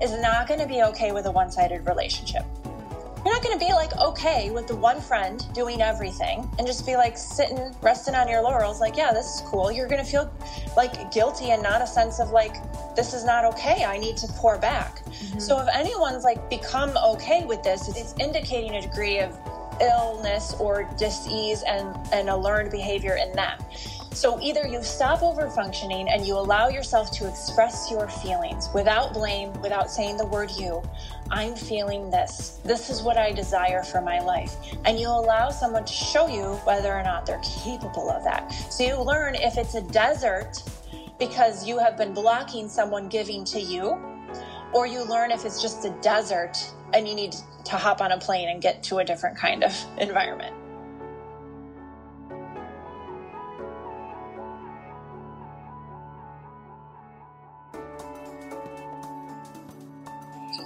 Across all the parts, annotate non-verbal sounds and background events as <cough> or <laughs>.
is not going to be okay with a one sided relationship. You're not going to be like okay with the one friend doing everything and just be like sitting, resting on your laurels, like, yeah, this is cool. You're going to feel like guilty and not a sense of like, this is not okay. I need to pour back. Mm-hmm. So if anyone's like become okay with this, it's indicating a degree of illness or disease and, and a learned behavior in them. So either you stop over functioning and you allow yourself to express your feelings without blame, without saying the word you. I'm feeling this. This is what I desire for my life. And you allow someone to show you whether or not they're capable of that. So you learn if it's a desert because you have been blocking someone giving to you, or you learn if it's just a desert and you need to hop on a plane and get to a different kind of <laughs> environment.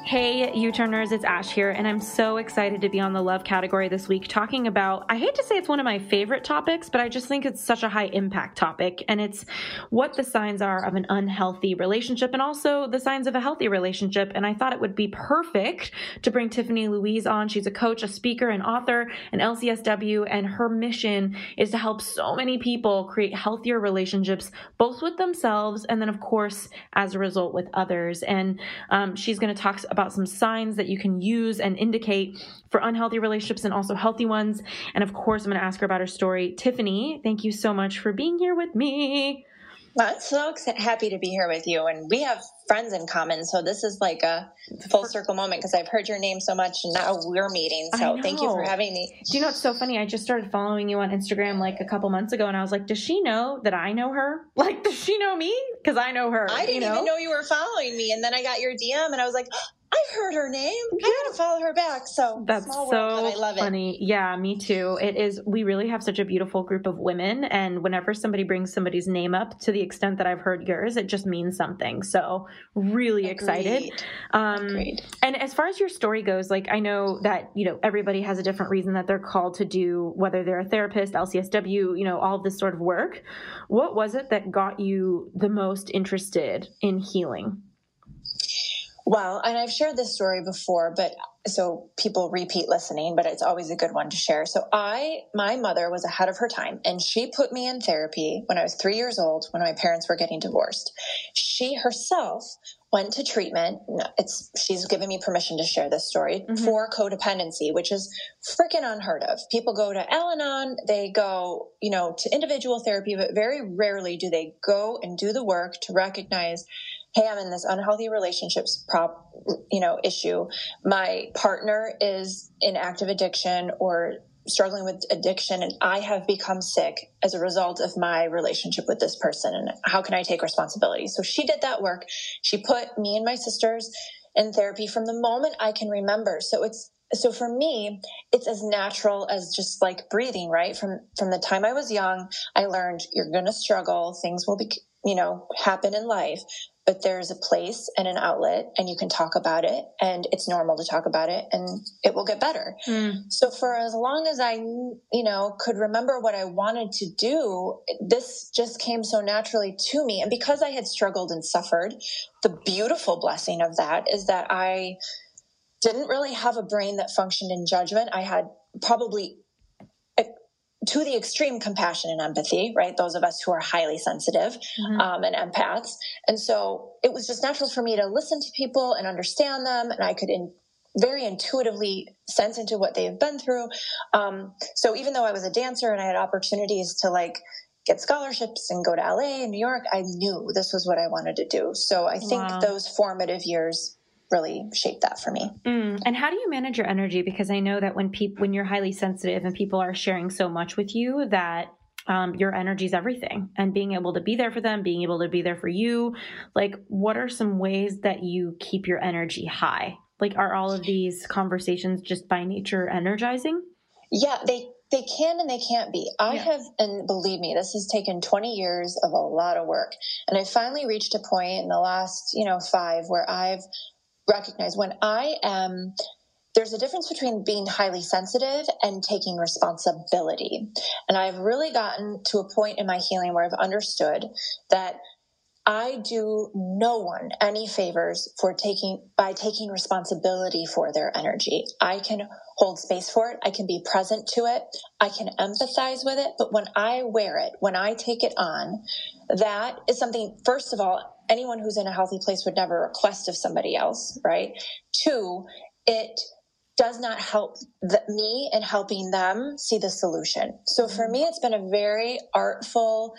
Hey, U Turners, it's Ash here, and I'm so excited to be on the love category this week talking about. I hate to say it's one of my favorite topics, but I just think it's such a high impact topic, and it's what the signs are of an unhealthy relationship and also the signs of a healthy relationship. And I thought it would be perfect to bring Tiffany Louise on. She's a coach, a speaker, an author, an LCSW, and her mission is to help so many people create healthier relationships, both with themselves and then, of course, as a result, with others. And um, she's going to talk about some signs that you can use and indicate for unhealthy relationships and also healthy ones. And of course, I'm going to ask her about her story. Tiffany, thank you so much for being here with me. Well, I'm so happy to be here with you. And we have friends in common. So this is like a full circle moment because I've heard your name so much and now we're meeting. So thank you for having me. Do you know what's so funny? I just started following you on Instagram like a couple months ago and I was like, does she know that I know her? <laughs> Like, does she know me? Because I know her. I didn't know? even know you were following me. And then I got your DM and I was like, I've heard her name. Yeah. I gotta follow her back. So that's so world, funny. It. Yeah, me too. It is. We really have such a beautiful group of women, and whenever somebody brings somebody's name up, to the extent that I've heard yours, it just means something. So really Agreed. excited. Um, Agreed. And as far as your story goes, like I know that you know everybody has a different reason that they're called to do, whether they're a therapist, LCSW, you know, all this sort of work. What was it that got you the most interested in healing? Well, and I've shared this story before, but so people repeat listening, but it's always a good one to share. So I, my mother was ahead of her time and she put me in therapy when I was three years old when my parents were getting divorced. She herself went to treatment. It's, she's given me permission to share this story mm-hmm. for codependency, which is freaking unheard of. People go to Al-Anon, they go, you know, to individual therapy, but very rarely do they go and do the work to recognize hey, I'm in this unhealthy relationships prop, you know, issue. My partner is in active addiction or struggling with addiction and I have become sick as a result of my relationship with this person and how can I take responsibility? So she did that work. She put me and my sisters in therapy from the moment I can remember. So it's so for me it's as natural as just like breathing right from from the time i was young i learned you're going to struggle things will be you know happen in life but there's a place and an outlet and you can talk about it and it's normal to talk about it and it will get better. Mm. So for as long as I, you know, could remember what I wanted to do, this just came so naturally to me. And because I had struggled and suffered, the beautiful blessing of that is that I didn't really have a brain that functioned in judgment. I had probably to the extreme compassion and empathy, right? Those of us who are highly sensitive mm-hmm. um, and empaths. And so it was just natural for me to listen to people and understand them. And I could in, very intuitively sense into what they've been through. Um, so even though I was a dancer and I had opportunities to like get scholarships and go to LA and New York, I knew this was what I wanted to do. So I think wow. those formative years really shaped that for me. Mm. And how do you manage your energy? Because I know that when people when you're highly sensitive and people are sharing so much with you that um, your energy is everything and being able to be there for them being able to be there for you like what are some ways that you keep your energy high like are all of these conversations just by nature energizing yeah they they can and they can't be i yeah. have and believe me this has taken 20 years of a lot of work and i finally reached a point in the last you know five where i've recognized when i am there's a difference between being highly sensitive and taking responsibility. And I've really gotten to a point in my healing where I've understood that I do no one any favors for taking by taking responsibility for their energy. I can hold space for it. I can be present to it. I can empathize with it. But when I wear it, when I take it on, that is something, first of all, anyone who's in a healthy place would never request of somebody else, right? Two, it does not help the, me in helping them see the solution. So for mm-hmm. me, it's been a very artful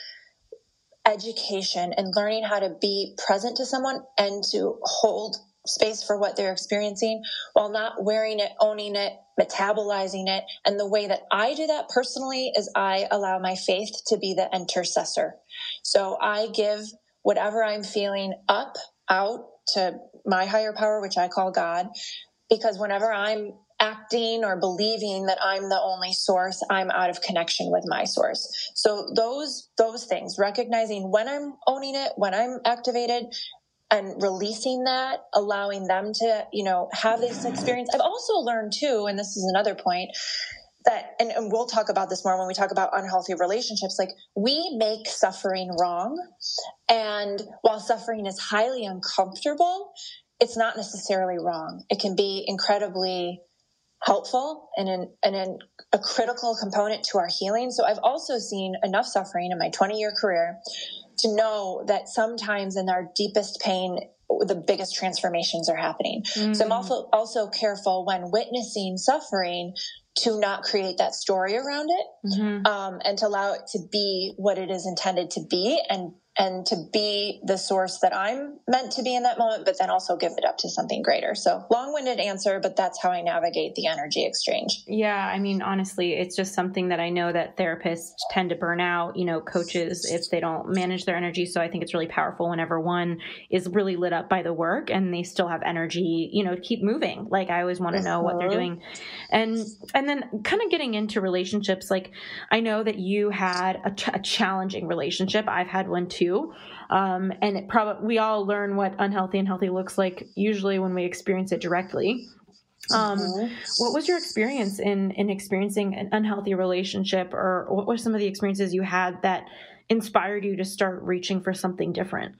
education and learning how to be present to someone and to hold space for what they're experiencing while not wearing it, owning it, metabolizing it. And the way that I do that personally is I allow my faith to be the intercessor. So I give whatever I'm feeling up out to my higher power, which I call God, because whenever I'm acting or believing that I'm the only source, I'm out of connection with my source. So those those things, recognizing when I'm owning it, when I'm activated and releasing that, allowing them to, you know, have this experience. I've also learned too, and this is another point, that and, and we'll talk about this more when we talk about unhealthy relationships like we make suffering wrong and while suffering is highly uncomfortable it's not necessarily wrong. It can be incredibly helpful and, an, and an, a critical component to our healing. So I've also seen enough suffering in my 20 year career to know that sometimes in our deepest pain, the biggest transformations are happening. Mm-hmm. So I'm mm. also also careful when witnessing suffering to not create that story around it mm-hmm. um, and to allow it to be what it is intended to be and and to be the source that I'm meant to be in that moment, but then also give it up to something greater. So long winded answer, but that's how I navigate the energy exchange. Yeah. I mean, honestly, it's just something that I know that therapists tend to burn out, you know, coaches if they don't manage their energy. So I think it's really powerful whenever one is really lit up by the work and they still have energy, you know, to keep moving. Like I always want to know what they're uh-huh. doing. And, and then kind of getting into relationships, like I know that you had a, ch- a challenging relationship. I've had one too too. Um, and it probably we all learn what unhealthy and healthy looks like usually when we experience it directly. Um, mm-hmm. What was your experience in in experiencing an unhealthy relationship, or what were some of the experiences you had that inspired you to start reaching for something different?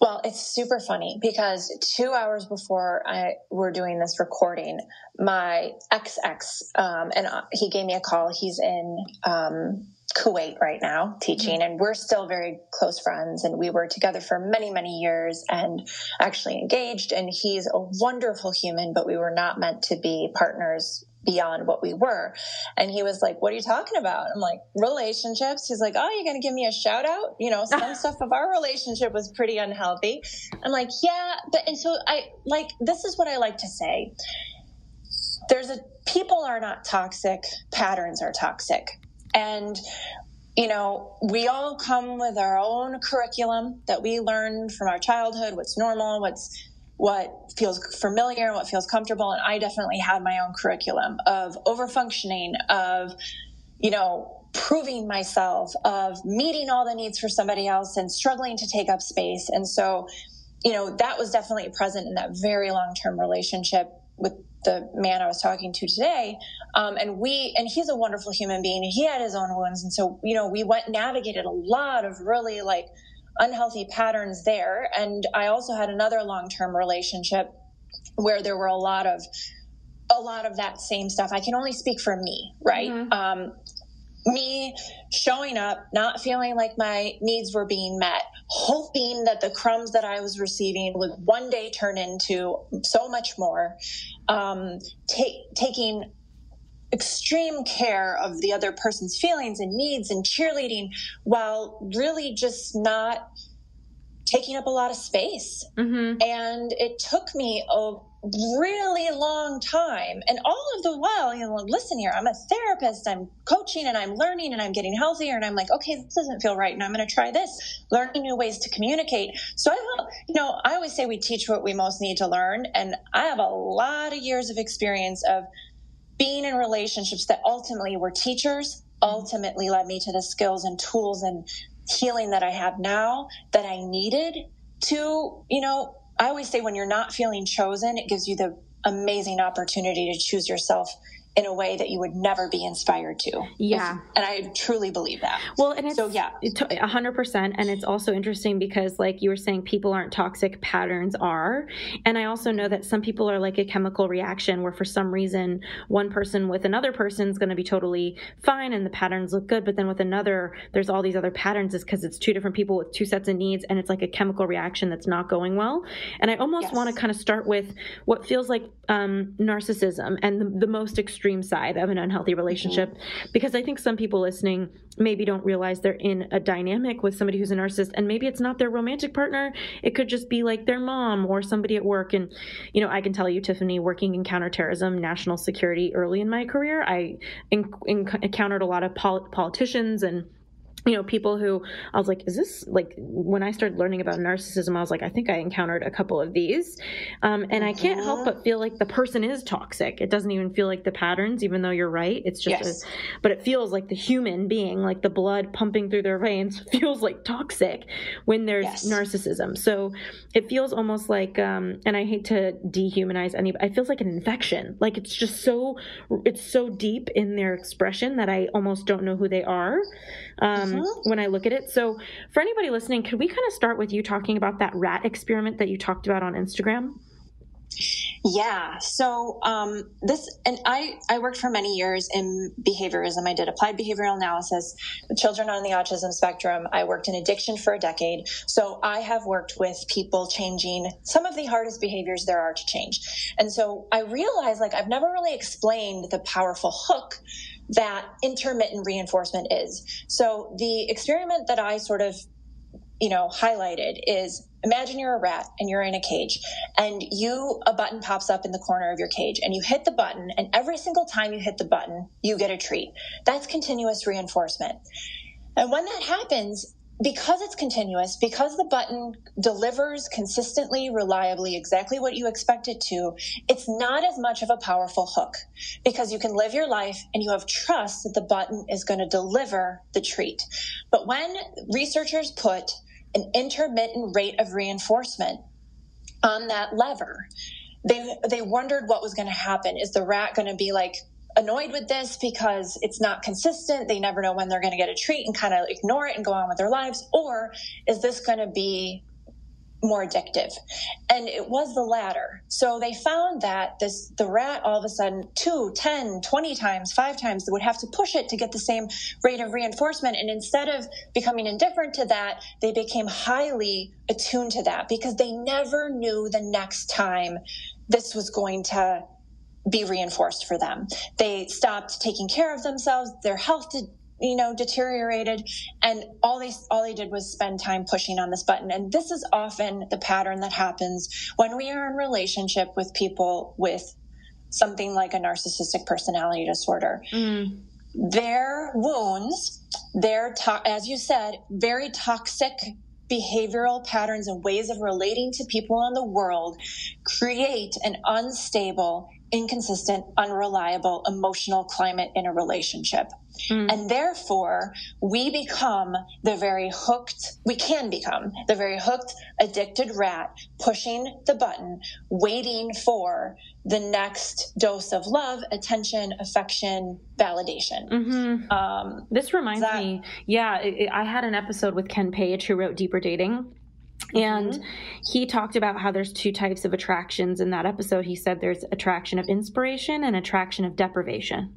Well, it's super funny because two hours before I were doing this recording, my ex ex, um, and uh, he gave me a call. He's in um, Kuwait right now teaching, mm-hmm. and we're still very close friends. And we were together for many, many years and actually engaged. And he's a wonderful human, but we were not meant to be partners beyond what we were. And he was like, What are you talking about? I'm like, Relationships. He's like, Oh, you're going to give me a shout out? You know, <laughs> some stuff of our relationship was pretty unhealthy. I'm like, Yeah. But, and so I like, this is what I like to say. There's a, people are not toxic, patterns are toxic and you know, we all come with our own curriculum that we learned from our childhood, what's normal, what's what feels familiar what feels comfortable. And I definitely had my own curriculum of overfunctioning, of, you know, proving myself, of meeting all the needs for somebody else and struggling to take up space. And so, you know, that was definitely present in that very long term relationship with the man I was talking to today. Um, and we, and he's a wonderful human being. He had his own wounds. And so, you know, we went, navigated a lot of really like unhealthy patterns there. And I also had another long term relationship where there were a lot of, a lot of that same stuff. I can only speak for me, right? Mm-hmm. Um, me showing up, not feeling like my needs were being met, hoping that the crumbs that I was receiving would one day turn into so much more, um, taking extreme care of the other person's feelings and needs and cheerleading while really just not taking up a lot of space. Mm-hmm. And it took me a really long time. And all of the while, you know, listen here, I'm a therapist, I'm coaching and I'm learning and I'm getting healthier. And I'm like, okay, this doesn't feel right. And I'm going to try this, learning new ways to communicate. So I, you know, I always say we teach what we most need to learn. And I have a lot of years of experience of being in relationships that ultimately were teachers, ultimately led me to the skills and tools and healing that I have now that I needed to, you know, I always say when you're not feeling chosen, it gives you the amazing opportunity to choose yourself in a way that you would never be inspired to. Yeah. If, and I truly believe that. Well, and it's, so yeah, a hundred percent. And it's also interesting because like you were saying, people aren't toxic, patterns are. And I also know that some people are like a chemical reaction where for some reason, one person with another person is going to be totally fine and the patterns look good. But then with another, there's all these other patterns is because it's two different people with two sets of needs and it's like a chemical reaction that's not going well. And I almost yes. want to kind of start with what feels like um, narcissism and the, the most extreme extreme side of an unhealthy relationship. Mm-hmm. because I think some people listening maybe don't realize they're in a dynamic with somebody who's a narcissist and maybe it's not their romantic partner. It could just be like their mom or somebody at work. And you know I can tell you Tiffany working in counterterrorism national security early in my career I in, in, encountered a lot of pol- politicians and you know people who i was like is this like when i started learning about narcissism i was like i think i encountered a couple of these. Um, and i can't help but feel like the person is toxic. It doesn't even feel like the patterns even though you're right. It's just yes. a, but it feels like the human being like the blood pumping through their veins <laughs> feels like toxic when there's yes. narcissism. So it feels almost like um, and i hate to dehumanize any it feels like an infection. Like it's just so it's so deep in their expression that i almost don't know who they are. Um, um, mm-hmm. when I look at it. So, for anybody listening, could we kind of start with you talking about that rat experiment that you talked about on Instagram? Yeah. So um, this, and I, I worked for many years in behaviorism. I did applied behavioral analysis with children on the autism spectrum. I worked in addiction for a decade. So I have worked with people changing some of the hardest behaviors there are to change. And so I realized like I've never really explained the powerful hook that intermittent reinforcement is. So the experiment that I sort of, you know, highlighted is imagine you're a rat and you're in a cage and you a button pops up in the corner of your cage and you hit the button and every single time you hit the button you get a treat that's continuous reinforcement and when that happens because it's continuous, because the button delivers consistently, reliably, exactly what you expect it to, it's not as much of a powerful hook because you can live your life and you have trust that the button is going to deliver the treat. But when researchers put an intermittent rate of reinforcement on that lever, they, they wondered what was going to happen. Is the rat going to be like, annoyed with this because it's not consistent. They never know when they're going to get a treat and kind of ignore it and go on with their lives. Or is this going to be more addictive? And it was the latter. So they found that this, the rat all of a sudden two, 10, 20 times, five times would have to push it to get the same rate of reinforcement. And instead of becoming indifferent to that, they became highly attuned to that because they never knew the next time this was going to be reinforced for them. They stopped taking care of themselves. Their health did, you know, deteriorated and all they, all they did was spend time pushing on this button. And this is often the pattern that happens when we are in relationship with people with something like a narcissistic personality disorder. Mm. Their wounds, their, to- as you said, very toxic behavioral patterns and ways of relating to people in the world create an unstable inconsistent, unreliable emotional climate in a relationship. Mm. And therefore, we become the very hooked, we can become the very hooked, addicted rat pushing the button, waiting for the next dose of love, attention, affection, validation. Mm-hmm. Um, this reminds that, me, yeah, I had an episode with Ken Page who wrote Deeper Dating and mm-hmm. he talked about how there's two types of attractions in that episode. He said there's attraction of inspiration and attraction of deprivation.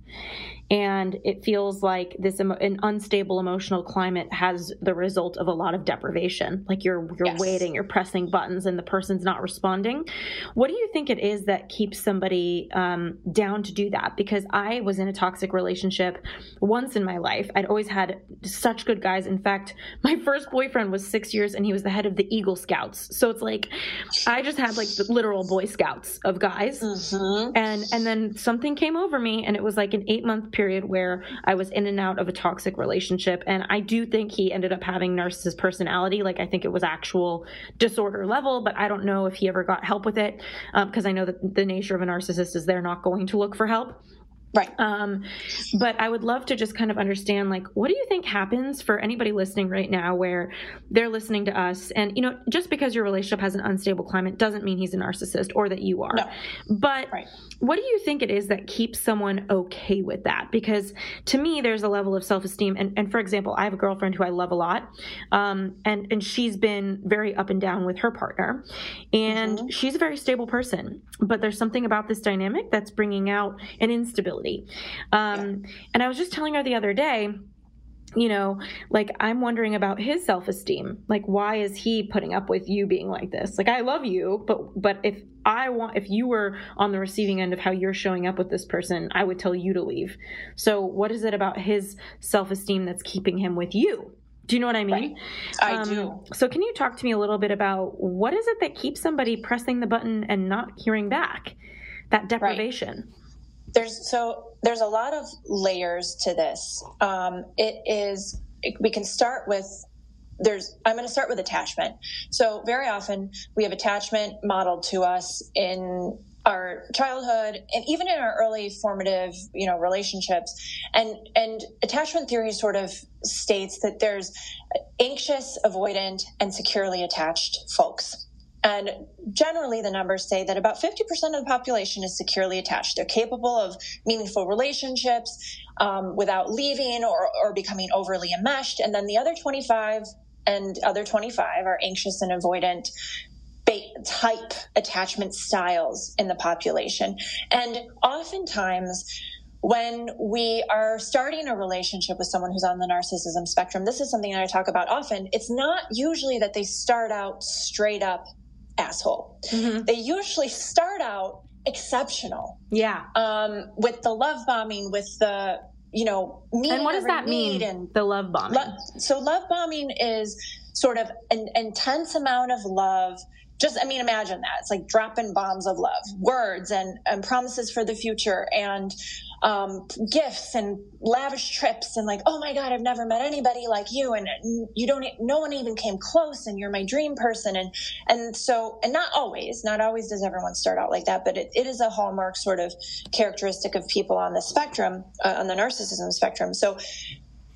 And it feels like this an unstable emotional climate has the result of a lot of deprivation. Like you're you're yes. waiting you're pressing buttons and the person's not responding. What do you think it is that keeps somebody um, down to do that? Because i was in a toxic relationship once in my life. I'd always had such good guys. In fact my first boyfriend was six years and he was the head of the eagle scouts. So it's like i just had like the literal boy scouts of guys. Mm-hmm. and and then something came over me and it was like an eight month period where I was in and out of a toxic relationship. And I do think he ended up having narcissist personality. Like I think it was actual disorder level, but I don't know if he ever got help with it because um, I know that the nature of a narcissist is they're not going to look for help. Right. Um, but I would love to just kind of understand, like, what do you think happens for anybody listening right now where they're listening to us? And, you know, just because your relationship has an unstable climate doesn't mean he's a narcissist or that you are. No. But right. what do you think it is that keeps someone okay with that? Because to me, there's a level of self esteem. And, and for example, I have a girlfriend who I love a lot. Um, and, and she's been very up and down with her partner. And mm-hmm. she's a very stable person. But there's something about this dynamic that's bringing out an instability um, and I was just telling her the other day, you know, like I'm wondering about his self-esteem. Like why is he putting up with you being like this? Like I love you, but but if I want if you were on the receiving end of how you're showing up with this person, I would tell you to leave. So what is it about his self-esteem that's keeping him with you? Do you know what I mean? Right. I um, do. So can you talk to me a little bit about what is it that keeps somebody pressing the button and not hearing back? That deprivation. Right there's so there's a lot of layers to this. Um, it is we can start with there's i'm going to start with attachment. So very often we have attachment modeled to us in our childhood and even in our early formative you know relationships. And and attachment theory sort of states that there's anxious avoidant and securely attached folks and generally, the numbers say that about 50% of the population is securely attached. They're capable of meaningful relationships um, without leaving or, or becoming overly enmeshed. And then the other 25 and other 25 are anxious and avoidant type attachment styles in the population. And oftentimes, when we are starting a relationship with someone who's on the narcissism spectrum, this is something that I talk about often. It's not usually that they start out straight up asshole. Mm-hmm. They usually start out exceptional. Yeah. Um, with the love bombing, with the you know, and what does that mean? And the love bombing. Lo- so love bombing is sort of an intense amount of love just i mean imagine that. It's like dropping bombs of love words and, and promises for the future and um, gifts and lavish trips and like oh my god i've never met anybody like you. And you don't no one even came close and you're my dream person. And and so and not always not always does everyone start out like that but it, it is a hallmark sort of characteristic of people on the spectrum uh, on the narcissism spectrum. So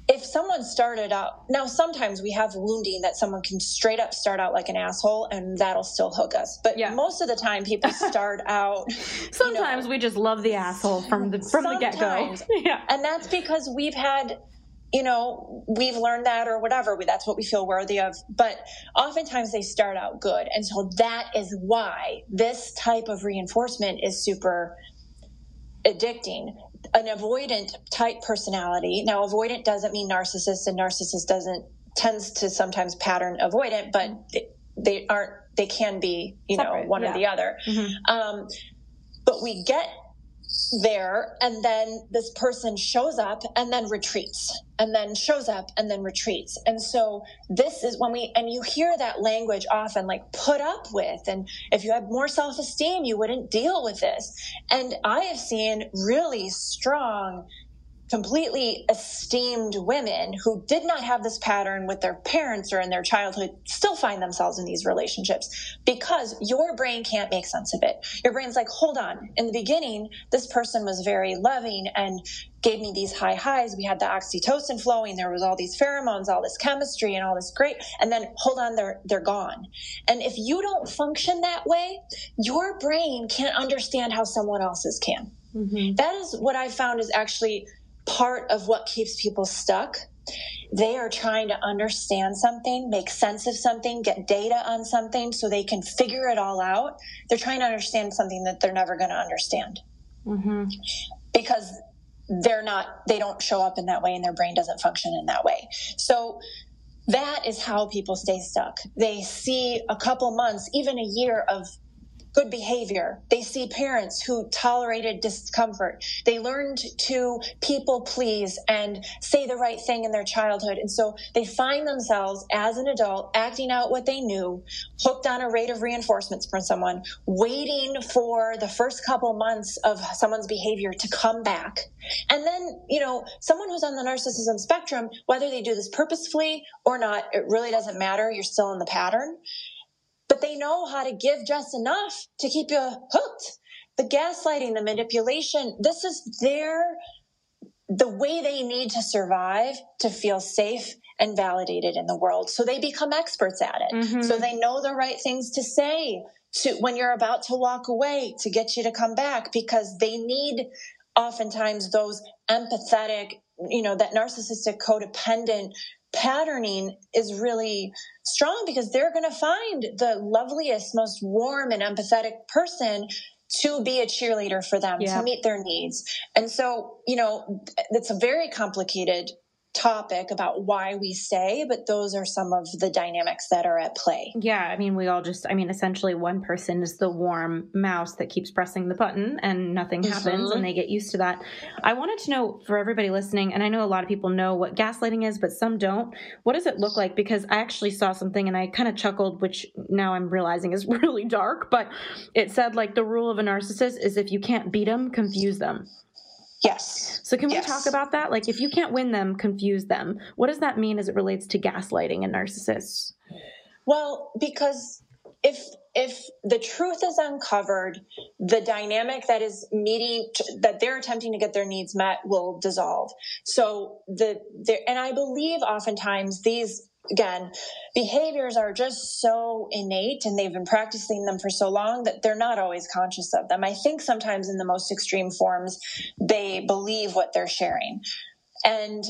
if someone started out now sometimes we have wounding that someone can straight up start out like an asshole and that'll still hook us. But yeah. most of the time people <laughs> start out sometimes you know, we just love the asshole from the from the get-go. <laughs> Yeah. And that's because we've had you know we've learned that or whatever we, that's what we feel worthy of. But oftentimes they start out good. And so that is why this type of reinforcement is super addicting an avoidant type personality. Now, avoidant doesn't mean narcissist, and narcissist doesn't tends to sometimes pattern avoidant, but they, they aren't. They can be, you Separate, know, one yeah. or the other. Mm-hmm. Um, but we get there and then this person shows up and then retreats and then shows up and then retreats. And so this is when we and you hear that language often like put up with and if you had more self-esteem you wouldn't deal with this. And i have seen really strong completely esteemed women who did not have this pattern with their parents or in their childhood still find themselves in these relationships because your brain can't make sense of it. Your brain's like, hold on. In the beginning, this person was very loving and gave me these high highs. We had the oxytocin flowing. There was all these pheromones, all this chemistry and all this great. And then hold on, they're, they're gone. And if you don't function that way, your brain can't understand how someone else's can. Mm-hmm. That is what I found is actually part of what keeps people stuck. They are trying to understand something, make sense of something, get data on something so they can figure it all out. They're trying to understand something that they're never going to understand. Mm-hmm. Because they're not they don't show up in that way and their brain doesn't function in that way so that is how people stay stuck they see a couple months even a year of good behavior. They see parents who tolerated discomfort. They learned to people please and say the right thing in their childhood. And so they find themselves as an adult acting out what they knew, hooked on a rate of reinforcements from someone, waiting for the first couple months of someone's behavior to come back. And then, you know, someone who's on the narcissism spectrum, whether they do this purposefully or not, it really doesn't matter. You're still in the pattern but they know how to give just enough to keep you hooked. The gaslighting, the manipulation, this is their, the way they need to survive to feel safe and validated in the world. So they become experts at it. Mm-hmm. So they know the right things to say to when you're about to walk away to get you to come back because they need oftentimes those empathetic, you know, that narcissistic codependent patterning is really strong because they're going to find the loveliest, most warm and empathetic person to be a cheerleader for them, yeah. to meet their needs. And so, you know, it's a very complicated topic about why we stay, but those are some of the dynamics that are at play. Yeah, I mean, we all just, I mean, essentially one person is the warm mouse that keeps pressing the button and nothing mm-hmm. happens and they get used to that. I wanted to know for everybody listening, and I know a lot of people know what gaslighting is, but some don't. What does it look like? Because I actually saw something and I kind of chuckled, which now I'm realizing is <laughs> really dark, but it said like the rule of a narcissist is if you can't beat them, confuse them. Yes. So can we talk about that? Like if you can't win them, confuse them. What does that mean as it relates to gaslighting and narcissists? Well, because if if the truth is uncovered, the dynamic that is meeting that they're attempting to get their needs met will dissolve. So the, the and I believe oftentimes these again, behaviors are just so innate and they've been practicing them for so long that they're not always conscious of them. I think sometimes in the most extreme forms, they believe what they're sharing. And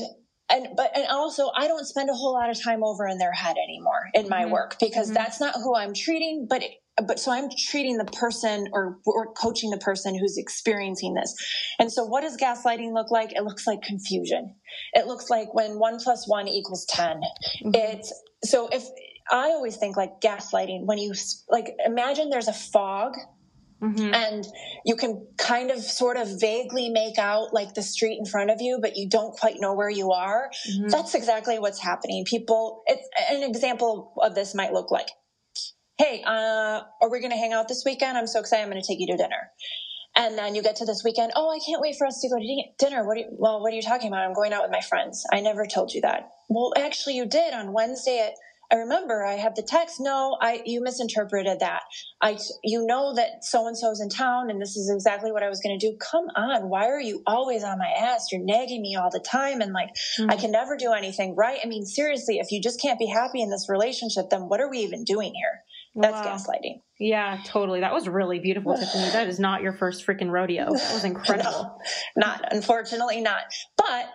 and but and also I don't spend a whole lot of time over in their head anymore in my mm-hmm. work because mm-hmm. that's not who I'm treating, but but so I'm treating the person or, or coaching the person who's experiencing this. And so what does gaslighting look like? It looks like confusion. It looks like when one plus one equals 10. Mm-hmm. It's so if I always think like gaslighting, when you like imagine there's a fog Mm-hmm. And you can kind of sort of vaguely make out like the street in front of you, but you don't quite know where you are. Mm-hmm. That's exactly what's happening. People, it's an example of this might look like hey, uh, are we going to hang out this weekend? I'm so excited. I'm going to take you to dinner. And then you get to this weekend. Oh, I can't wait for us to go to dinner. What? Are you, well, what are you talking about? I'm going out with my friends. I never told you that. Well, actually, you did on Wednesday at. I remember I have the text. No, I you misinterpreted that. I you know that so and so's in town, and this is exactly what I was going to do. Come on, why are you always on my ass? You're nagging me all the time, and like mm-hmm. I can never do anything right. I mean, seriously, if you just can't be happy in this relationship, then what are we even doing here? That's wow. gaslighting. Yeah, totally. That was really beautiful, Tiffany. That is not your first freaking rodeo. That was <laughs> incredible. no, not, unfortunately, not. But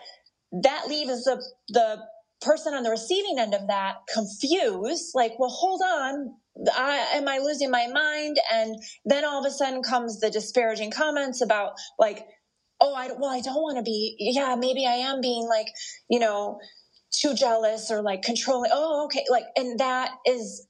that leaves the the person on the receiving end of that confused, like, well, hold on. I, am I losing my mind? And then all of a sudden comes the disparaging comments about like, oh, I well, I don't want to be. Yeah, maybe I am being like, you know, too jealous or like controlling. Oh, okay, like, and that is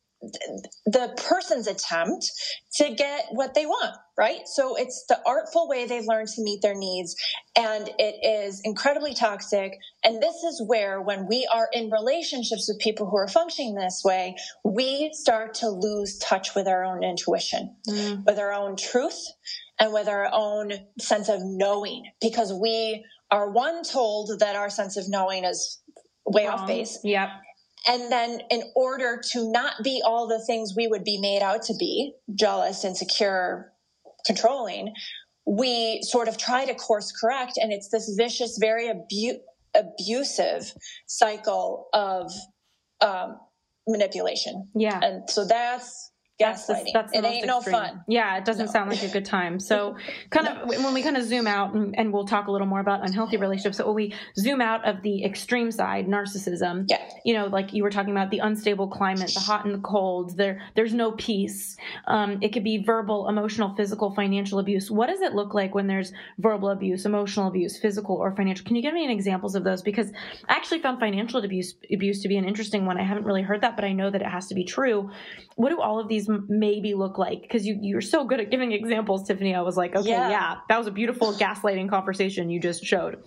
the person's attempt to get what they want, right? So it's the artful way they've learned to meet their needs. And it is incredibly toxic. And this is where, when we are in relationships with people who are functioning this way, we start to lose touch with our own intuition, mm. with our own truth, and with our own sense of knowing, because we are one told that our sense of knowing is way Wrong. off base. Yep. And then, in order to not be all the things we would be made out to be jealous, insecure, controlling we sort of try to course correct. And it's this vicious, very abu- abusive cycle of um, manipulation. Yeah. And so that's that's that's the it most ain't no extreme. fun. Yeah, it doesn't No. sound like a good time. So, <laughs> kind of when we kind of zoom out, and, and we'll talk a little more about unhealthy relationships. So, when we zoom out of the extreme side, narcissism, Yeah. you know, like you were talking about the unstable climate, the hot and the cold. There, there's no peace. Um, it could be verbal, emotional, physical, financial abuse. What does it look like when there's verbal abuse, emotional abuse, physical or financial? Can you give me an examples of those? Because I actually found financial abuse abuse to be an interesting one. I haven't really heard that, but I know that it has to be true. What do all of these maybe look like? Because you you're so good at giving examples, Tiffany. I was like, okay, Yeah. yeah, that was a beautiful gaslighting conversation you just showed.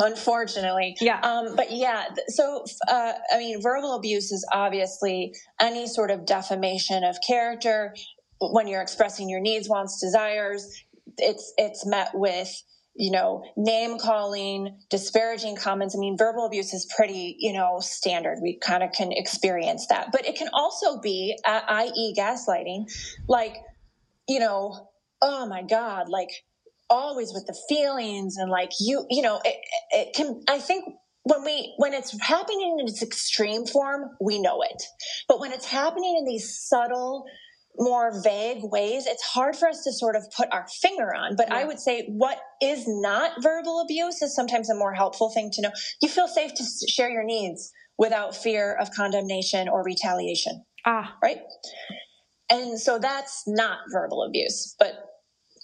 Unfortunately. Yeah. Um, but yeah, so, uh, I mean, verbal abuse is obviously any sort of defamation of character when you're expressing your needs, wants, desires. It's, it's met with, you know, name calling, disparaging comments. I mean, verbal abuse is pretty, you know, standard. We kind of can experience that, but it can also be, uh, i.e. gaslighting, like, you know, oh my God, like always with the feelings and like you, you know, it, it can, I think when we, when it's happening in its extreme form, we know it. But when it's happening in these subtle, more vague ways, it's hard for us to sort of put our finger on. But I would say what is not verbal abuse is sometimes a more helpful thing to know. You feel safe to share your needs without fear of condemnation or retaliation Ah, right? And so that's not verbal abuse, but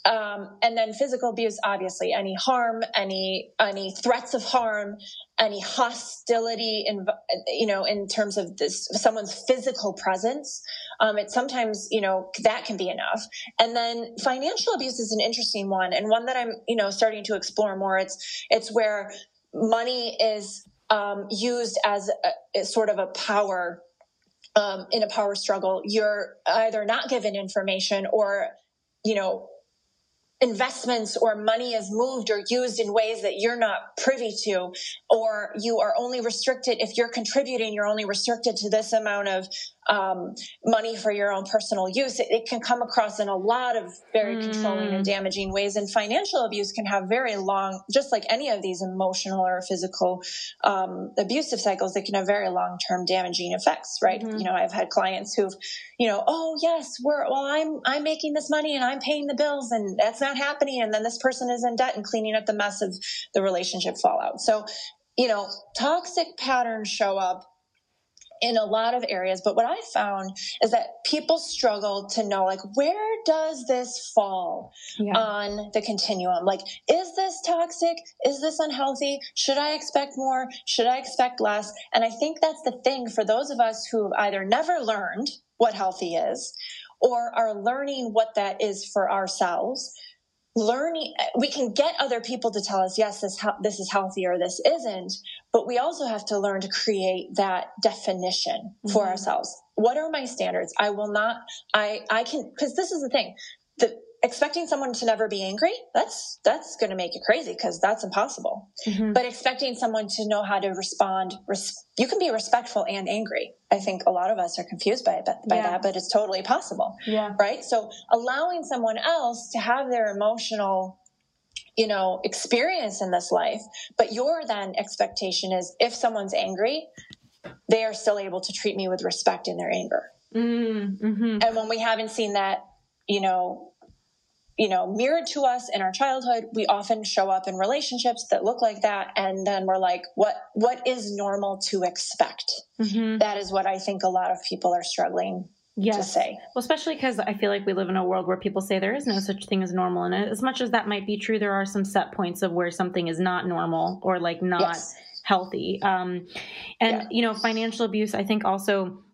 um, and then physical abuse, obviously, any harm, any any threats of harm, any hostility, in you know, in terms of this someone's physical presence. Um, it sometimes you know that can be enough. And then financial abuse is an interesting one, and one that I'm you know starting to explore more. It's it's where money is um, used as a, sort of a power um, in a power struggle, you're either not given information or, you know, investments or money is moved or used in ways that you're not privy to, or you are only restricted if you're contributing, you're only restricted to this amount of um, money for your own personal use. It, it can come across in a lot of very Mm. controlling and damaging ways. And financial abuse can have very long, just like any of these emotional or physical um, abusive cycles, they can have very long term damaging effects, right? Mhm. You know, I've had clients who've, you know, oh yes, we're well, I'm I'm making this money and I'm paying the bills, and that's not happening, and then this person is in debt and cleaning up the mess of the relationship fallout. So, you know, toxic patterns show up in a lot of areas but what i found is that people struggle to know like where does this fall yeah. on the continuum. Like, is this toxic? Is this unhealthy? Should I expect more? Should I expect less? And I think that's the thing for those of us who've either never learned what healthy is or are learning what that is for ourselves. Learning, we can get other people to tell us, yes, this, this is healthy or this isn't, but we also have to learn to create that definition for Mhm. ourselves. What are my standards? I will not, I, I can, because this is the thing the expecting someone to never be angry that's that's going to make you crazy because that's impossible Mhm. but expecting someone to know how to respond res- you can be respectful and angry i think a lot of us are confused by, by Yeah. that but it's totally possible yeah. right so allowing someone else to have their emotional you know experience in this life but your then expectation is if someone's angry they are still able to treat me with respect in their anger Mm, mhm. and when we haven't seen that you know you know mirrored to us in our childhood we often show up in relationships that look like that and then we're like what what is normal to expect Mhm. that is what i think a lot of people are struggling to Yes. say Well, especially because I feel like we live in a world where people say there is no such thing as normal. And as much as that might be true, there are some set points of where something is not normal or like not yes healthy. Um, and, Yeah. you know, financial abuse, I think also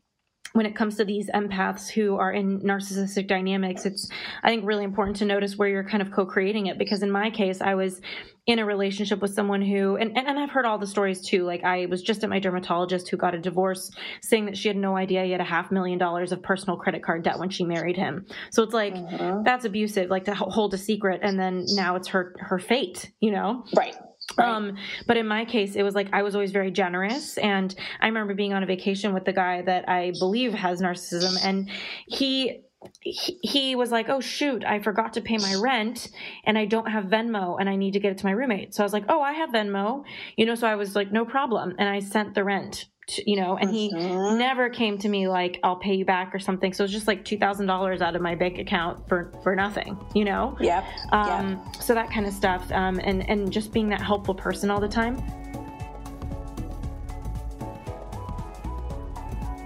when it comes to these empaths who are in narcissistic dynamics, it's, I think, really important to notice where you're kind of co creating it. Because in my case, I was in a relationship with someone who, and, and, and I've heard all the stories too. Like, I was just at my dermatologist who got a divorce saying that she had no idea he had a half million dollars of personal credit card debt when she married him. So it's like, Mhm. that's abusive, like to hold a secret. And then now it's her, her fate, you know? right <laughs> Right. Um, but in my case, it was like I was always very generous, and I remember being on a vacation with the guy that I believe has narcissism, and he. He, he was like, "Oh shoot, I forgot to pay my rent, and I don't have Venmo, and I need to get it to my roommate." So I was like, "Oh, I have Venmo," you know. So I was like, "No problem," and I sent the rent to, you know, and he Mhm. never came to me like I'll pay you back or something. So it was just like two thousand dollars out of my bank account for for nothing, you know. Yep. Um, So that kind of stuff, um, and and just being that helpful person all the time.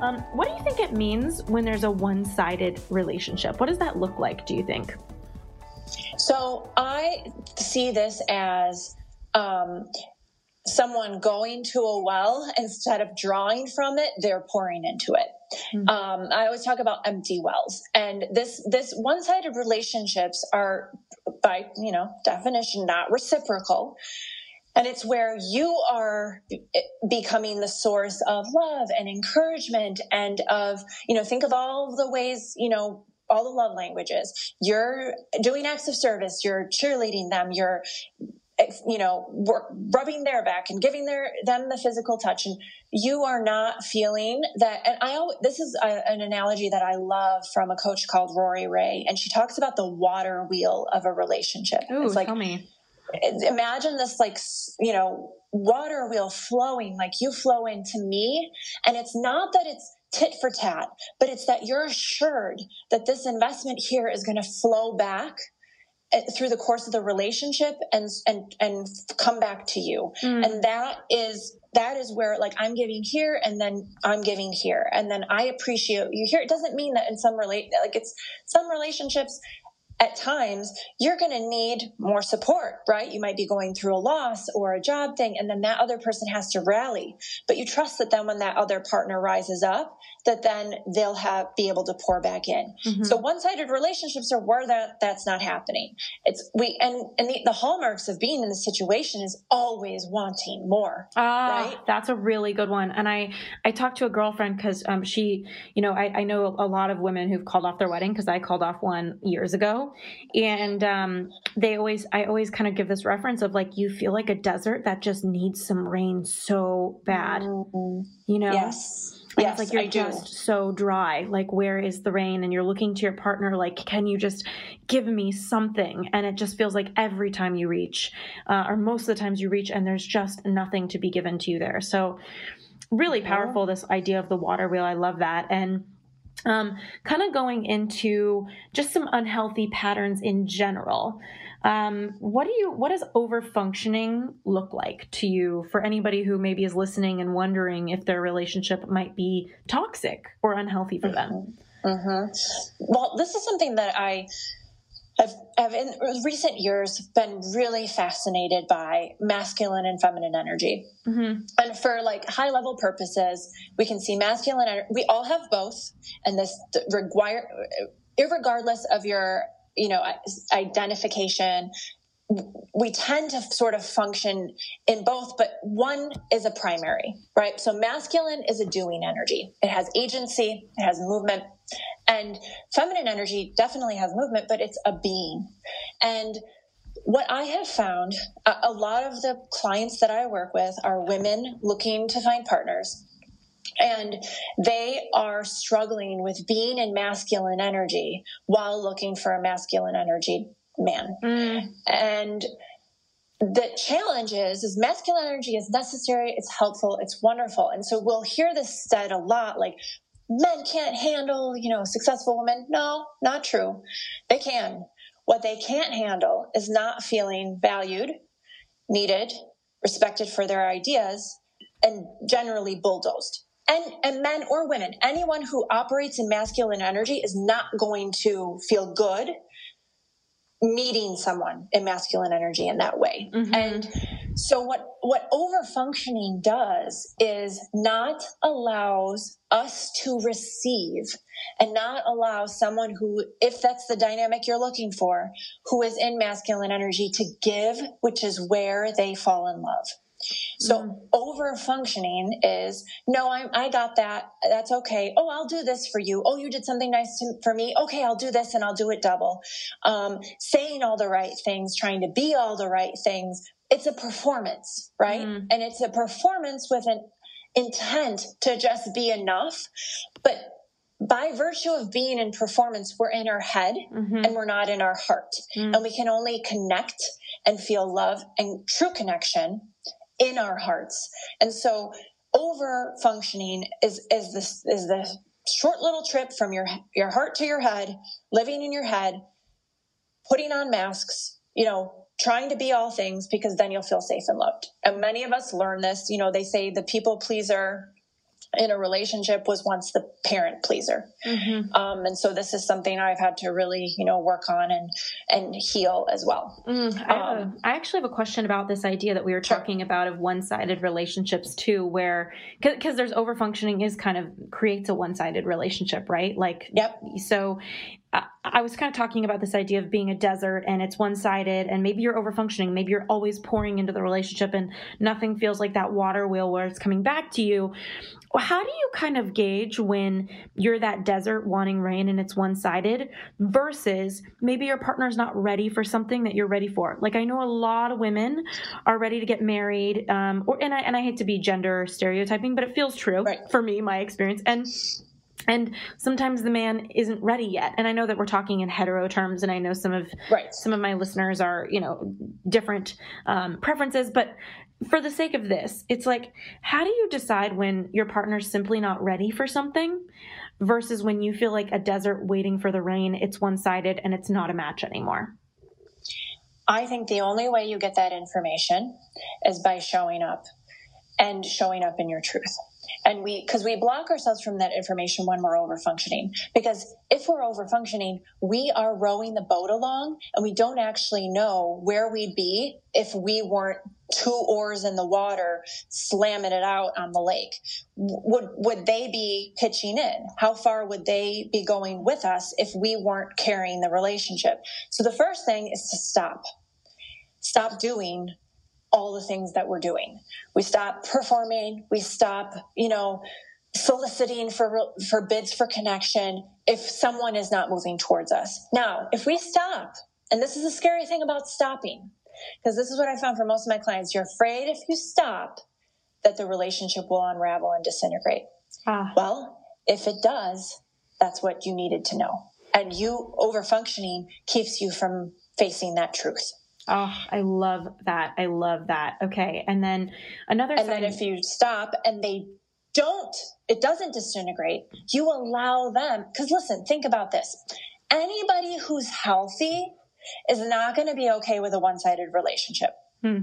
Um, what do you think it means when there's a one-sided relationship? What does that look like? Do you think? So I see this as um, someone going to a well instead of drawing from it, they're pouring into it. Mhm. Um, I always talk about empty wells, and this this one sided relationships are, by you know definition, not reciprocal. And it's where you are eh, becoming the source of love and encouragement and of, you know, think of all the ways, you know, all the love languages. You're doing acts of service, you're cheerleading them, you're, eh, you know, rubbing their back and giving their, them the physical touch. And you are not feeling that. And I, al- this is a, an analogy that I love from a coach called Rory Ray. And she talks about the water wheel of a relationship. Ooh, it's like, tell me. Imagine this like you know water wheel flowing like you flow into me and it's not that it's tit for tat but it's that you're assured that this investment here is going to flow back eh, through the course of the relationship and and and come back to you. Mm. and that is that is where like i'm giving here and then i'm giving here. And then i appreciate you here. It doesn't mean that in some relate like it's some relationships at times you're going to need more support, right? You might be going through a loss or a job thing, and then that other person has to rally. But you trust that then when that other partner rises up, that then they'll have be able to pour back in. Mhm. So one-sided relationships are where that that's not happening. It's we and and the, the hallmarks of being in this situation is always wanting more. Ah, right? that's a really good one. And I, I talked to a girlfriend because um, she, you know, I, I know a lot of women who've called off their wedding because I called off one years ago, and um, they always, I always kind of give this reference of like you feel like a desert that just needs some rain so bad, Mhm. you know? Yes. And Yes, it's like you're just so dry. Like, where is the rain? And you're looking to your partner, like, can you just give me something? And it just feels like every time you reach, uh, or most of the times you reach, and there's just nothing to be given to you there. So, really Yeah. powerful, this idea of the water wheel. I love that. And um, kind of going into just some unhealthy patterns in general. Um, what do you what does over functioning look like to you for anybody who maybe is listening and wondering if their relationship might be toxic or unhealthy for them? hmm Well, this is something that I have, have in recent years been really fascinated by masculine and feminine energy. Mm-hmm. And for like high level purposes, we can see masculine. ener- We all have both, and this require, irregardless of your you know identification. We tend to sort of function in both, but one is a primary, right? So masculine is a doing energy. It has agency, it has movement, and feminine energy definitely has movement, but it's a being. And what I have found, a, lot of the clients that I work with are women looking to find partners. And they are struggling with being in masculine energy while looking for a masculine energy man. Mm, And the challenge is, is masculine energy is necessary, it's helpful, it's wonderful. And so we'll hear this said a lot like, men can't handle, you know, successful women. No, not true. They can. What they can't handle is not feeling valued, needed, respected for their ideas, and generally bulldozed. And, and men or women, anyone who operates in masculine energy is not going to feel good meeting someone in masculine energy in that way. Mhm. And so what what overfunctioning does is not allows us to receive and not allow someone who if that's the dynamic you're looking for who is in masculine energy to give which is where they fall in love So mm. over functioning is no, I, I got that. That's okay. Oh, I'll do this for you. Oh, you did something nice to, for me. Okay, I'll do this and I'll do it double. Um, saying all the right things, trying to be all the right things. It's a performance, right? Mm. And it's a performance with an intent to just be enough. But by virtue of being in performance, we're in our head mm-hmm. and we're not in our heart. Mm. And we can only connect and feel love and true connection in our hearts. And so over functioning is, is this, is the short little trip from your, your heart to your head, living in your head, putting on masks, you know, trying to be all things because then you'll feel safe and loved. And many of us learn this, you know, they say the people pleaser in a relationship was once the parent pleaser. Mm-hmm. Um, and so this is something I've had to really, you know, work on and, and heal as well. Mm, I, um, a, I, actually have a question about this idea that we were talking sure. about of one-sided relationships too, where, cause, there's overfunctioning is kind of creates a one-sided relationship, right? Like, yep. So I was kind of talking about this idea of being a desert and it's one sided, and maybe you're overfunctioning. Maybe you're always pouring into the relationship and nothing feels like that water wheel where it's coming back to you. How do you kind of gauge when you're that desert wanting rain and it's one sided versus maybe your partner's not ready for something that you're ready for? Like, I know a lot of women are ready to get married, um, or, and, I, and I hate to be gender stereotyping, but it feels true right. for me, my experience. And and sometimes the man isn't ready yet. And i know that we're talking in hetero terms and i know some of right. some of my listeners are you know different um, preferences. But for the sake of this it's like how do you decide when your partner's simply not ready for something versus when you feel like a desert waiting for the rain it's one-sided and it's not a match anymore? I think the only way you get that information is by showing up and showing up in your truth and we because we block ourselves from that information when we're over functioning because if we're over functioning we are rowing the boat along and we don't actually know where we'd be if we weren't two oars in the water slamming it out on the lake. Would would they be pitching in? How far would they be going with us if we weren't carrying the relationship? So the first thing is to stop. Stop doing all the things that we're doing. We stop performing. We stop, you know, soliciting for for bids for connection if someone is not moving towards us. Now, if we stop, and this is the scary thing about stopping, because this is what I found for most of my clients, you're afraid if you stop that the relationship will unravel and disintegrate. Ah. Well, if it does, that's what you needed to know. And you over functioning keeps you from facing that truth. Oh, I love that. I love that. Okay. And then another And then if you stop and they don't, it doesn't disintegrate, you allow them. Because listen, think about this. Anybody who's healthy is not going to be okay with a one sided relationship. Hmm.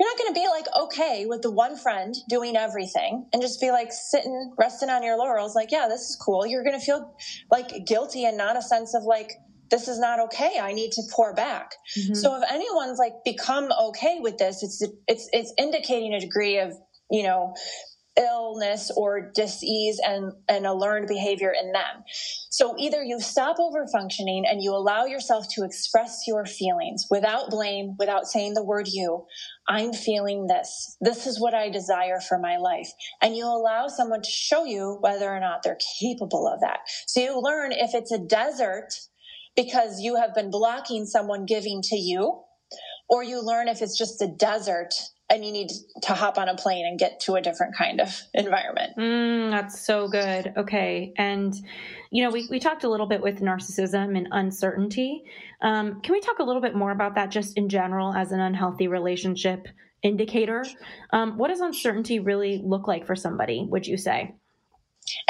You're not going to be like okay with the one friend doing everything and just be like sitting, resting on your laurels, like, yeah, this is cool. You're going to feel like guilty and not a sense of like, this is not okay. I need to pour back. Mm-hmm. So if anyone's like become okay with this, it's it's it's indicating a degree of you know illness or disease and, and a learned behavior in them. So either you stop over functioning and you allow yourself to express your feelings without blame, without saying the word you. I'm feeling this. This is what I desire for my life. And you allow someone to show you whether or not they're capable of that. So you learn if it's a desert because you have been blocking someone giving to you, or you learn if it's just a desert and you need to hop on a plane and get to a different kind of environment. Mm, that's so good. Okay. And, you know, we, we talked a little bit with narcissism and uncertainty. Um, can we talk a little bit more about that just in general as an unhealthy relationship indicator? Um, what does uncertainty really look like for somebody, would you say?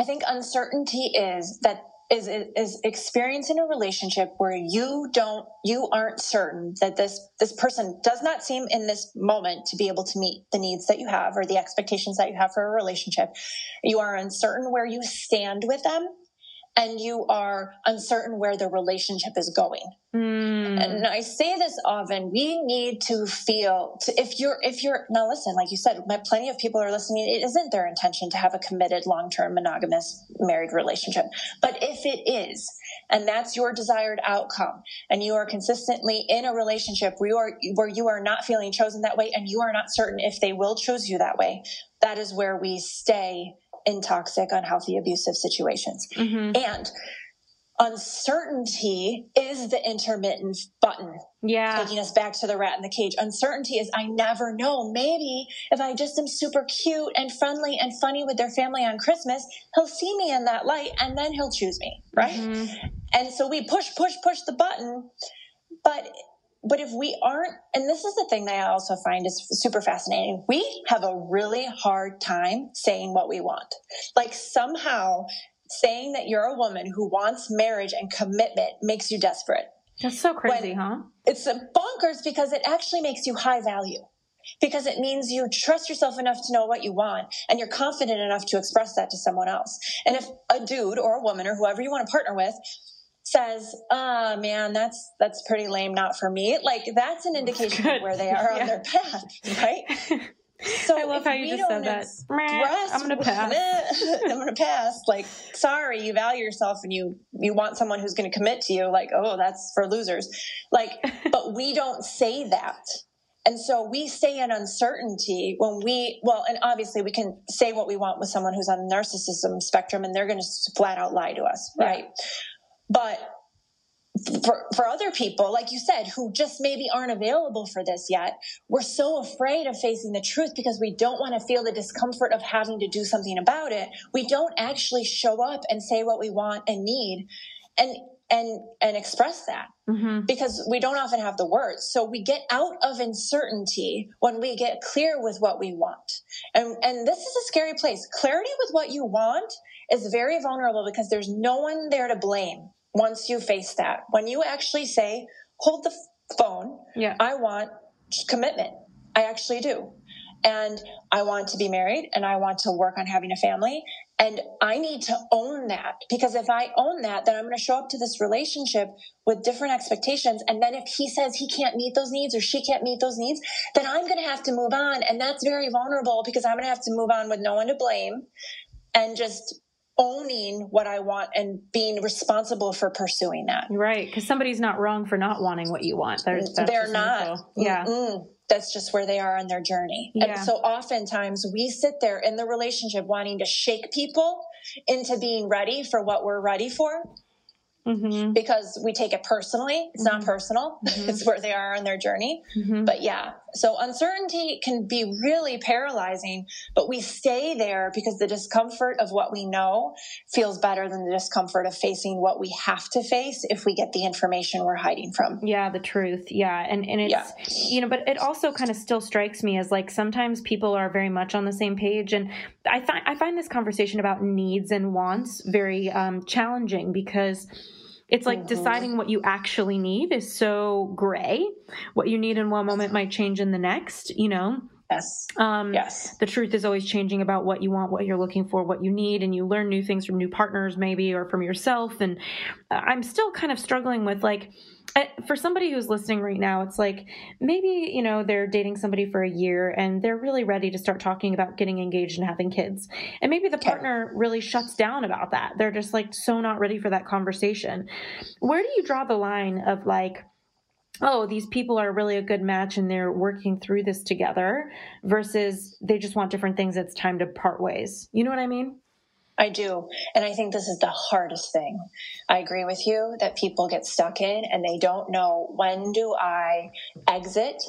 I think uncertainty is that is is experiencing a relationship where you don't you aren't certain that this this person does not seem in this moment to be able to meet the needs that you have or the expectations that you have for a relationship. You are uncertain where you stand with them and you are uncertain where the relationship is going mm. And I say this often, we need to feel to, if you're if you're now listen, like you said, plenty of people are listening, it isn't their intention to have a committed long-term monogamous married relationship. But if it is, and that's your desired outcome, and you are consistently in a relationship where you are where you are not feeling chosen that way and you are not certain if they will choose you that way, that is where we stay in toxic, unhealthy, abusive situations. Mm-hmm. And uncertainty is the intermittent button. Yeah. Taking us back to the rat in the cage. Uncertainty is I never know. Maybe if I just am super cute and friendly and funny with their family on Christmas, he'll see me in that light and then he'll choose me. Right. Mm-hmm. And so we push, push, push the button. But but if we aren't, and this is the thing that I also find is super fascinating, we have a really hard time saying what we want. Like somehow saying that you're a woman who wants marriage and commitment makes you desperate. That's so crazy, when huh? It's bonkers because it actually makes you high value. Because it means you trust yourself enough to know what you want and you're confident enough to express that to someone else. And if a dude or a woman or whoever you want to partner with says, "Ah, oh, man, that's that's pretty lame, not for me." Like that's an indication of where they are yeah. on their path, right? <laughs> So I love how you just said that. I'm gonna <laughs> pass. I'm gonna pass. Like, sorry, you value yourself and you you want someone who's gonna commit to you. Like, oh, that's for losers. Like, <laughs> but we don't say that. And so we stay in uncertainty when we, well, and obviously we can say what we want with someone who's on the narcissism spectrum and they're going to flat out lie to us, right? Yeah. But for, for other people, like you said, who just maybe aren't available for this yet, we're so afraid of facing the truth because we don't want to feel the discomfort of having to do something about it. We don't actually show up and say what we want and need and, and, and express that mm-hmm. because we don't often have the words. So we get out of uncertainty when we get clear with what we want. And, and this is a scary place. Clarity with what you want is very vulnerable because there's no one there to blame once you face that. When you actually say, hold the phone, yeah. I want commitment. I actually do. And I want to be married and I want to work on having a family. And I need to own that because if I own that, then I'm going to show up to this relationship with different expectations. And then if he says he can't meet those needs or she can't meet those needs, then I'm going to have to move on. And that's very vulnerable because I'm going to have to move on with no one to blame and just owning what I want and being responsible for pursuing that. Right, because somebody's not wrong for not wanting what you want. They're, They're not. Yeah. Mm-mm. That's just where they are on their journey. Yeah. And so oftentimes we sit there in the relationship wanting to shake people into being ready for what we're ready for. Mm-hmm. because we take it personally. It's mm-hmm. not personal. <laughs> Mm-hmm. It's where they are on their journey. Mm-hmm. But yeah, so uncertainty can be really paralyzing, but we stay there because the discomfort of what we know feels better than the discomfort of facing what we have to face if we get the information we're hiding from. Yeah, the truth. Yeah. And, and it's, yeah. you know, but it also kind of still strikes me as like sometimes people are very much on the same page. And I find, I find this conversation about needs and wants very um, challenging because it's like mm-hmm. deciding what you actually need is so gray. What you need in one moment might change in the next, you know? Yes. Um, yes. The truth is always changing about what you want, what you're looking for, what you need, and you learn new things from new partners, maybe, or from yourself. And uh, I'm still kind of struggling with like, for somebody who's listening right now, it's like maybe, you know, they're dating somebody for a year and they're really ready to start talking about getting engaged and having kids. And maybe the partner really shuts down about that. They're just like so not ready for that conversation. Where do you draw the line of like, oh, these people are really a good match and they're working through this together versus they just want different things. It's time to part ways. You know what I mean? I do. And I think this is the hardest thing. I agree with you that people get stuck in and they don't know when do I exit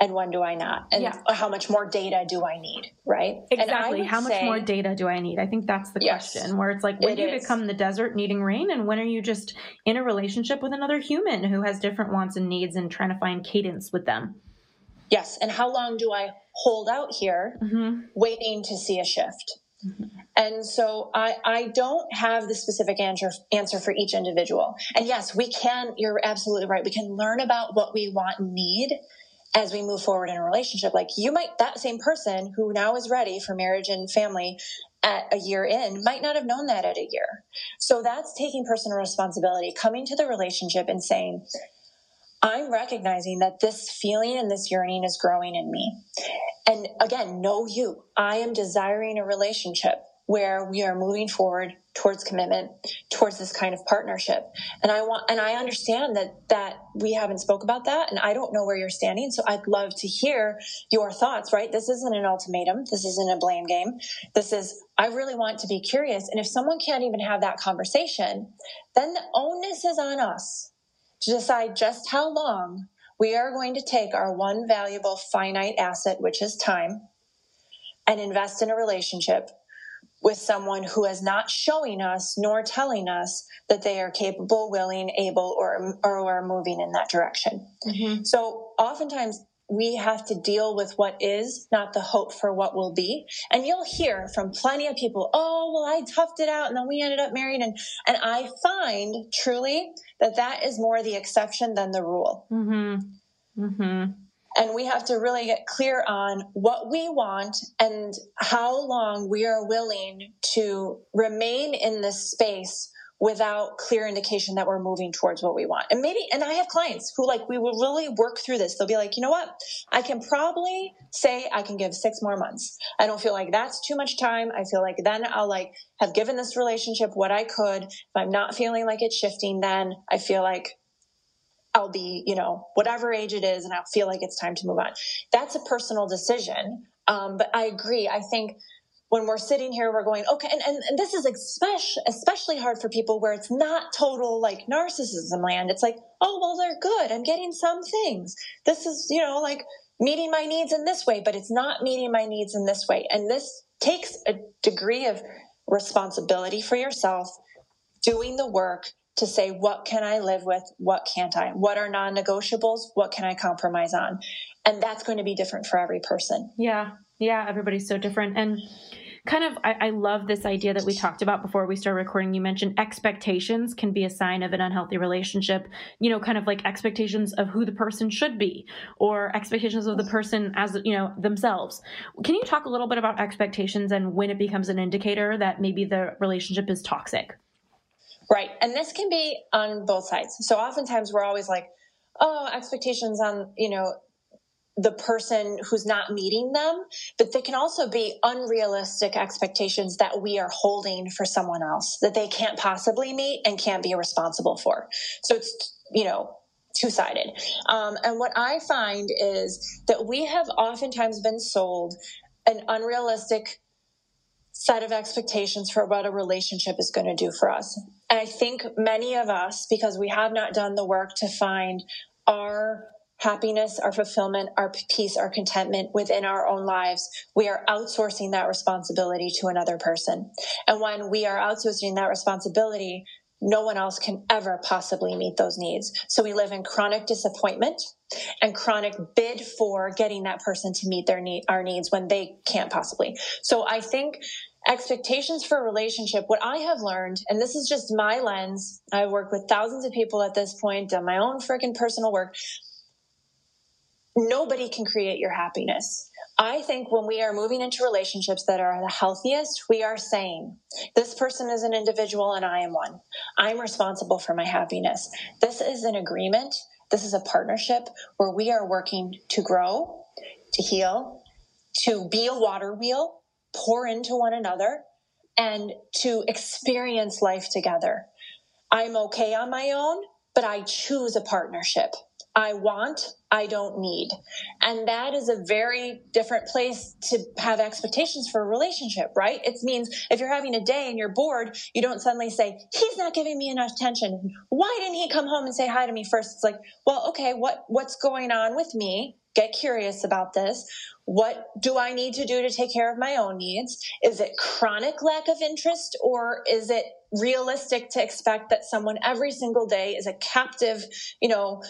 and when do I not? And yeah. how much more data do I need? Right? Exactly. How much say, more data do I need? I think that's the yes, question where it's like, when it do you is. become the desert needing rain? And when are you just in a relationship with another human who has different wants and needs and trying to find cadence with them? Yes. And how long do I hold out here mm-hmm. waiting to see a shift? Mm-hmm. And so I, I don't have the specific answer, answer for each individual. And yes, we can, you're absolutely right. We can learn about what we want and need as we move forward in a relationship. Like you might, that same person who now is ready for marriage and family at a year in might not have known that at a year. So that's taking personal responsibility, coming to the relationship and saying, I'm recognizing that this feeling and this yearning is growing in me. And again, know you. I am desiring a relationship where we are moving forward towards commitment towards this kind of partnership. And i want and i understand that that we haven't spoke about that and i don't know where you're standing so i'd love to hear your thoughts right? This isn't an ultimatum. This isn't a blame game. This is i really want to be curious and if someone can't even have that conversation then the onus is on us to decide just how long we are going to take our one valuable finite asset which is time and invest in a relationship with someone who is not showing us nor telling us that they are capable, willing, able, or, or are moving in that direction. Mm-hmm. So oftentimes we have to deal with what is, not the hope for what will be. And you'll hear from plenty of people, oh, well, I toughed it out and then we ended up married. And, and I find truly that that is more the exception than the rule. Mm-hmm. Mm-hmm. And we have to really get clear on what we want and how long we are willing to remain in this space without clear indication that we're moving towards what we want. And maybe, and I have clients who like, we will really work through this. They'll be like, you know what? I can probably say I can give six more months. I don't feel like that's too much time. I feel like then I'll like have given this relationship what I could. If I'm not feeling like it's shifting, then I feel like I'll be, you know, whatever age it is, and I'll feel like it's time to move on. That's a personal decision. Um, but I agree. I think when we're sitting here, we're going, okay, and, and, and this is especially, especially hard for people where it's not total like narcissism land. It's like, oh, well, they're good. I'm getting some things. This is, you know, like meeting my needs in this way, but it's not meeting my needs in this way. And this takes a degree of responsibility for yourself, doing the work, to say, what can I live with? What can't I? What are non negotiables? What can I compromise on? And that's going to be different for every person. Yeah. Yeah. Everybody's so different. And kind of, I, I love this idea that we talked about before we started recording. You mentioned expectations can be a sign of an unhealthy relationship, you know, kind of like expectations of who the person should be or expectations of the person as, you know, themselves. Can you talk a little bit about expectations and when it becomes an indicator that maybe the relationship is toxic? Right. And this can be on both sides. So oftentimes we're always like, oh, expectations on, you know, the person who's not meeting them, but they can also be unrealistic expectations that we are holding for someone else that they can't possibly meet and can't be responsible for. So it's, you know, two sided. Um, and what I find is that we have oftentimes been sold an unrealistic set of expectations for what a relationship is going to do for us. And I think many of us, because we have not done the work to find our happiness, our fulfillment, our peace, our contentment within our own lives, we are outsourcing that responsibility to another person. And when we are outsourcing that responsibility, no one else can ever possibly meet those needs. So we live in chronic disappointment and chronic bid for getting that person to meet their need, our needs when they can't possibly. So I think expectations for a relationship, what I have learned, and this is just my lens, I've worked with thousands of people at this point, done my own freaking personal work. Nobody can create your happiness. I think when we are moving into relationships that are the healthiest, we are saying, this person is an individual and I am one. I'm responsible for my happiness. This is an agreement. This is a partnership where we are working to grow, to heal, to be a water wheel pour into one another and to experience life together. I'm okay on my own, but I choose a partnership. I want, I don't need. And that is a very different place to have expectations for a relationship, right? It means if you're having a day and you're bored, you don't suddenly say, he's not giving me enough attention. Why didn't he come home and say hi to me first? It's like, well, okay, what, what's going on with me? Get curious about this. What do I need to do to take care of my own needs? Is it chronic lack of interest or is it realistic to expect that someone every single day is a captive, you know,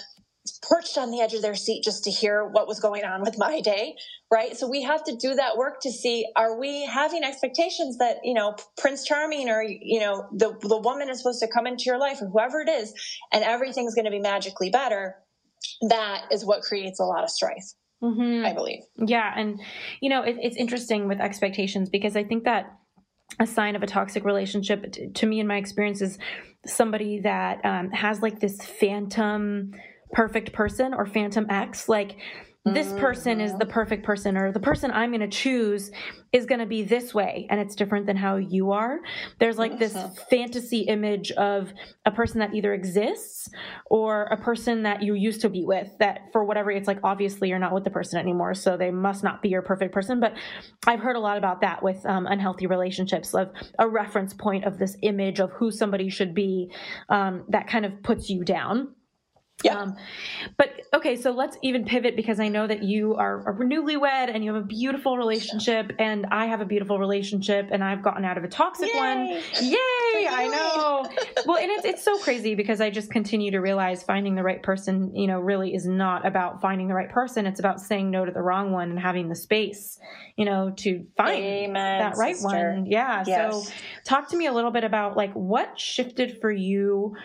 perched on the edge of their seat just to hear what was going on with my day, right? So we have to do that work to see are we having expectations that, you know, Prince Charming or, you know, the, the woman is supposed to come into your life or whoever it is and everything's going to be magically better. That is what creates a lot of strife. Mm-hmm. I believe. Yeah. And, you know, it, it's interesting with expectations because I think that a sign of a toxic relationship, to, to me, in my experience, is somebody that um, has like this phantom perfect person or phantom X. Like, this person is the perfect person or the person i'm going to choose is going to be this way and it's different than how you are. There's like this fantasy image of a person that either exists or a person that you used to be with that for whatever it's like obviously you're not with the person anymore so they must not be your perfect person but i've heard a lot about that with um, unhealthy relationships of a reference point of this image of who somebody should be um, that kind of puts you down Yeah. um, but okay, so let's even pivot because I know that you are, are newlywed and you have a beautiful relationship, and I have a beautiful relationship, and I've gotten out of a toxic one. Yay! Yay! I know. <laughs> well, and it's it's so crazy because I just continue to realize finding the right person, you know, really is not about finding the right person. It's about saying no to the wrong one and having the space, you know, to find Amen, that right sister. one. Yeah. So talk to me a little bit about like what shifted for you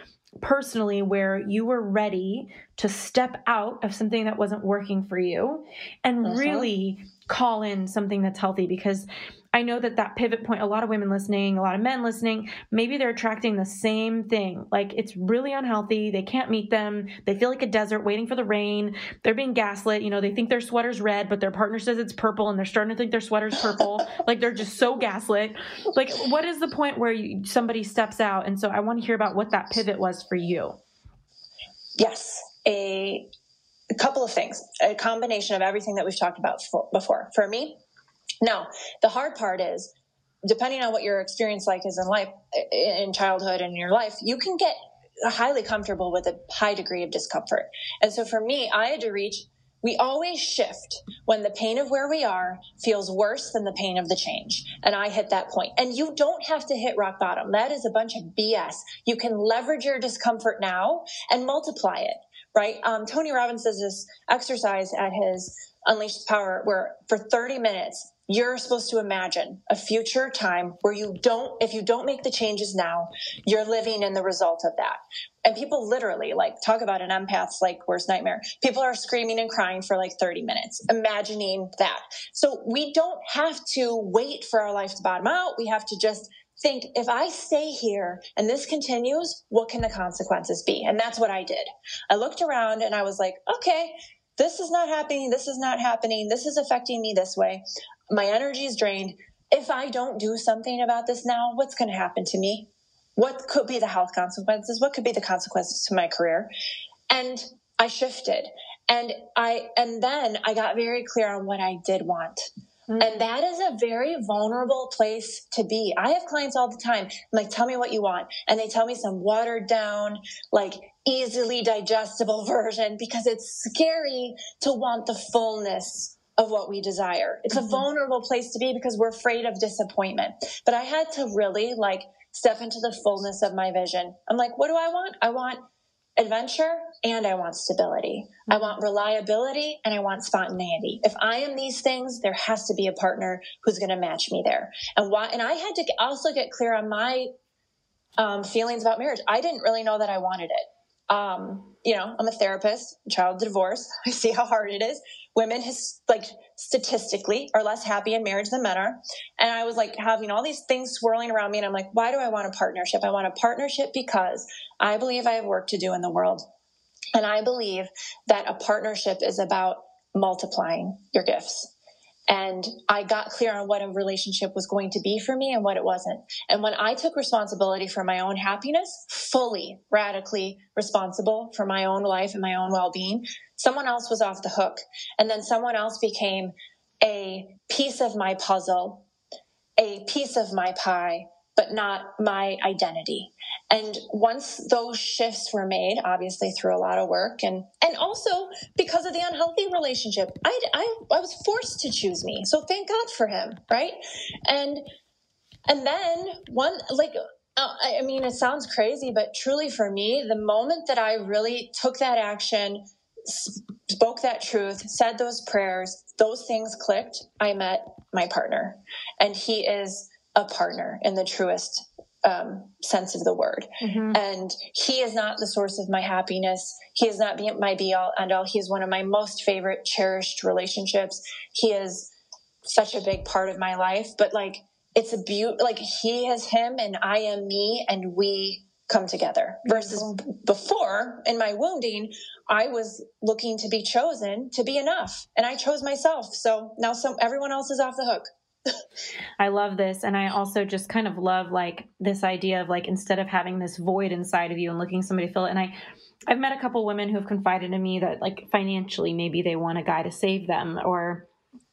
personally where you were ready to step out of something that wasn't working for you and Mhm. really call in something that's healthy because I know that that pivot point a lot of women listening, a lot of men listening, maybe they're attracting the same thing. Like it's really unhealthy, they can't meet them, they feel like a desert waiting for the rain. They're being gaslit, you know, they think their sweater's red but their partner says it's purple and they're starting to think their sweater's purple. <laughs> like they're just so gaslit. Like what is the point where you, somebody steps out and so I want to hear about what that pivot was for you. Yes, a, a couple of things, a combination of everything that we've talked about for, before. For me, now the hard part is, depending on what your experience like is in life, in childhood and in your life, you can get highly comfortable with a high degree of discomfort. And so for me, I had to reach. We always shift when the pain of where we are feels worse than the pain of the change. And I hit that point. And you don't have to hit rock bottom. That is a bunch of BS. You can leverage your discomfort now and multiply it, right? Um, Tony Robbins does this exercise at his Unleash the Power where for 30 minutes, you're supposed to imagine a future time where you don't, if you don't make the changes now, you're living in the result of that. And people literally like talk about an empath's like worst nightmare. People are screaming and crying for like 30 minutes, imagining that. So we don't have to wait for our life to bottom out. We have to just think if I stay here and this continues, what can the consequences be? And that's what I did. I looked around and I was like, okay, this is not happening. This is not happening. This is affecting me this way. My energy is drained. If I don't do something about this now, what's going to happen to me? What could be the health consequences? What could be the consequences to my career? And I shifted and I, and then I got very clear on what I did want. Mm-hmm. And that is a very vulnerable place to be. I have clients all the time. I'm like, tell me what you want. And they tell me some watered down, like easily digestible <laughs> version because it's scary to want the fullness of what we desire. It's a vulnerable place to be because we're afraid of disappointment. But I had to really like step into the fullness of my vision. I'm like, what do I want? I want adventure and I want stability. I want reliability and I want spontaneity. If I am these things, there has to be a partner who's going to match me there. And why? And I had to also get clear on my um, feelings about marriage. I didn't really know that I wanted it. Um, you know, I'm a therapist, child divorce. <laughs> I see how hard it is. Women, has, like statistically, are less happy in marriage than men are. And I was like having all these things swirling around me, and I'm like, why do I want a partnership? I want a partnership because I believe I have work to do in the world. And I believe that a partnership is about multiplying your gifts. And I got clear on what a relationship was going to be for me and what it wasn't. And when I took responsibility for my own happiness, fully, radically responsible for my own life and my own well being, someone else was off the hook. And then someone else became a piece of my puzzle, a piece of my pie, but not my identity. And once those shifts were made, obviously through a lot of work and, and also because of the unhealthy relationship, I, I, I was forced to choose me. So thank God for him. Right. And, and then one, like, uh, I mean, it sounds crazy, but truly for me, the moment that I really took that action, spoke that truth, said those prayers, those things clicked, I met my partner. And he is a partner in the truest um, sense of the word. Mhm. And he is not the source of my happiness. He is not my be all and all. He is one of my most favorite, cherished relationships. He is such a big part of my life, but like, it's a beaut, like he is him and I am me and we come together versus before in my wounding i was looking to be chosen to be enough and i chose myself so now some everyone else is off the hook I love this. And I also just kind of love like this idea of like instead of having this void inside of you and looking somebody fill it. And I I've met a couple women who have confided in me that like financially maybe they want a guy to save them or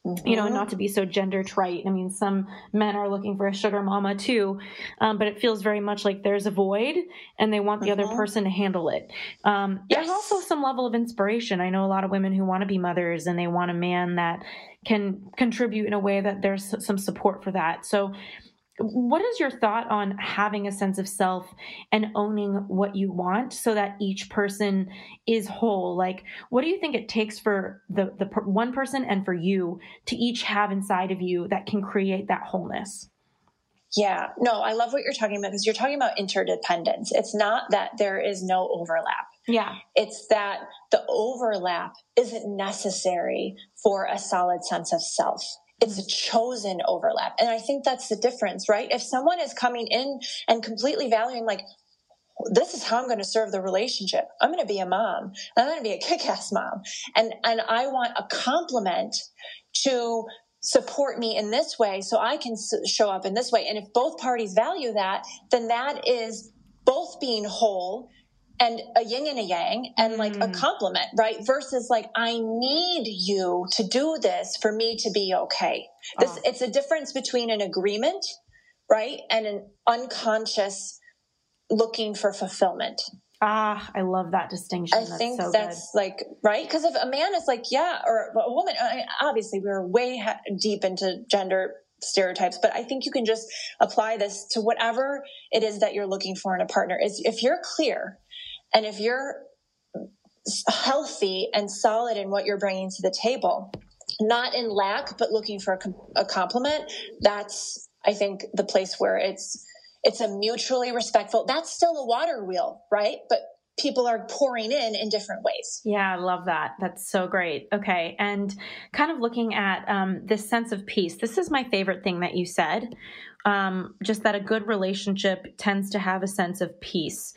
Mm-hmm. you know, not to be so gender trite. I mean, some men are looking for a sugar mama too, um, but it feels very much like there's a void and they want the mm-hmm. other person to handle it. Um, yes. There's also some level of inspiration. I know a lot of women who want to be mothers and they want a man that can contribute in a way that there's some support for that. So what is your thought on having a sense of self and owning what you want so that each person is whole like what do you think it takes for the the one person and for you to each have inside of you that can create that wholeness yeah, no, I love what you're talking about because you're talking about interdependence. It's not that there is no overlap. Yeah. It's that the overlap isn't necessary for a solid sense of self it's a chosen overlap. And I think that's the difference, right? If someone is coming in and completely valuing, like, this is how I'm going to serve the relationship. I'm going to be a mom. I'm going to be a kick-ass mom. And, and I want a compliment to support me in this way so I can show up in this way. And if both parties value that, then that is both being whole and a yin and a yang and like mm. a compliment, right? Versus like, I need you to do this for me to be okay. This, oh. it's a difference between an agreement, right? And an unconscious looking for fulfillment. Ah, I love that distinction. I that's think so that's good. like right because if a man is like yeah, or a woman, I mean, obviously we're way ha- deep into gender stereotypes, but I think you can just apply this to whatever it is that you're looking for in a partner. Is if you're clear and if you're healthy and solid in what you're bringing to the table, not in lack, but looking for a, a compliment, that's, I think, the place where it's, it's a mutually respectful, that's still a water wheel, right? But people are pouring in in different ways. Yeah, I love that. That's so great. Okay. And kind of looking at um, this sense of peace, this is my favorite thing that you said. Um, just that a good relationship tends to have a sense of peace.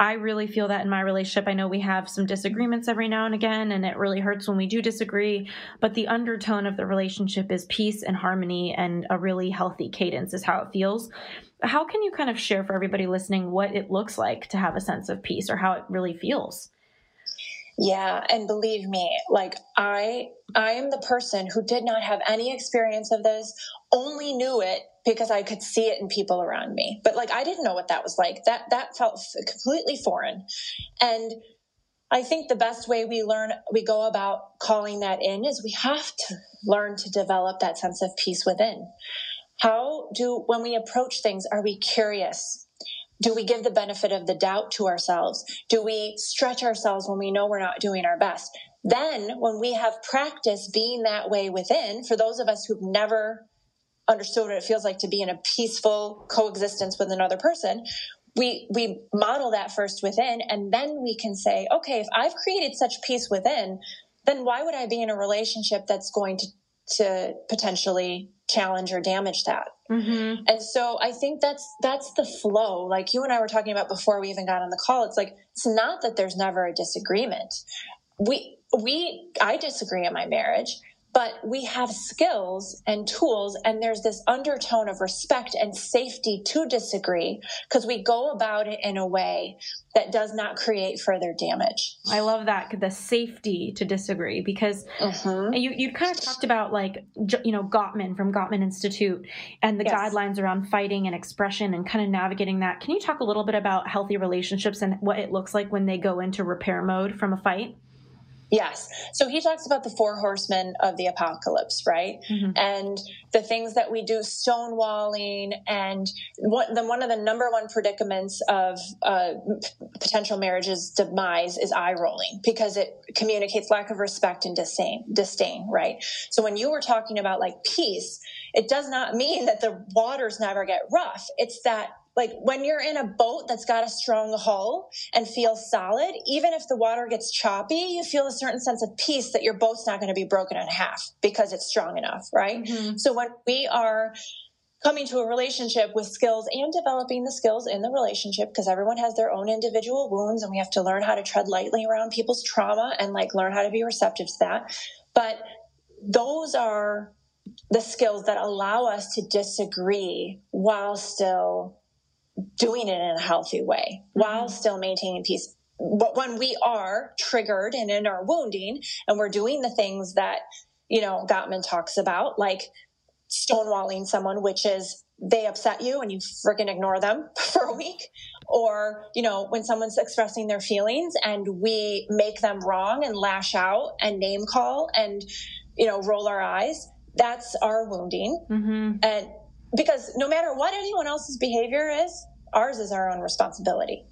I really feel that in my relationship. I know we have some disagreements every now and again, and it really hurts when we do disagree. But the undertone of the relationship is peace and harmony and a really healthy cadence, is how it feels. How can you kind of share for everybody listening what it looks like to have a sense of peace or how it really feels? Yeah, and believe me, like I I am the person who did not have any experience of this, only knew it because I could see it in people around me. But like I didn't know what that was like. That that felt completely foreign. And I think the best way we learn we go about calling that in is we have to learn to develop that sense of peace within. How do when we approach things are we curious? do we give the benefit of the doubt to ourselves? Do we stretch ourselves when we know we're not doing our best? Then, when we have practice being that way within, for those of us who've never understood what it feels like to be in a peaceful coexistence with another person, we we model that first within and then we can say okay if i've created such peace within then why would i be in a relationship that's going to to potentially challenge or damage that Mm-hmm. And so I think that's that's the flow. Like you and I were talking about before we even got on the call. It's like it's not that there's never a disagreement. We we I disagree in my marriage, but we have skills and tools and there's this undertone of respect and safety to disagree because we go about it in a way that does not create further damage i love that the safety to disagree because mm-hmm. you, you kind of talked about like you know gottman from gottman institute and the yes. guidelines around fighting and expression and kind of navigating that can you talk a little bit about healthy relationships and what it looks like when they go into repair mode from a fight Yes. So he talks about the four horsemen of the apocalypse, right? Mm-hmm. And the things that we do, stonewalling, and what, the, one of the number one predicaments of uh, potential marriage's demise is eye rolling because it communicates lack of respect and disdain, disdain, right? So when you were talking about like peace, it does not mean that the waters never get rough. It's that like when you're in a boat that's got a strong hull and feels solid, even if the water gets choppy, you feel a certain sense of peace that your boat's not going to be broken in half because it's strong enough, right? Mm-hmm. So when we are coming to a relationship with skills and developing the skills in the relationship because everyone has their own individual wounds and we have to learn how to tread lightly around people's trauma and like learn how to be receptive to that. But those are the skills that allow us to disagree while still doing it in a healthy way, mm-hmm. while still maintaining peace. But when we are triggered and in our wounding and we're doing the things that, you know, Gottman talks about, like stonewalling someone, which is they upset you and you freaking ignore them <laughs> for a week. Or, you know, when someone's expressing their feelings and we make them wrong and lash out and name call and, you know, roll our eyes, that's our wounding. Mm-hmm. And because no matter what anyone else's behavior is, ours is our own responsibility.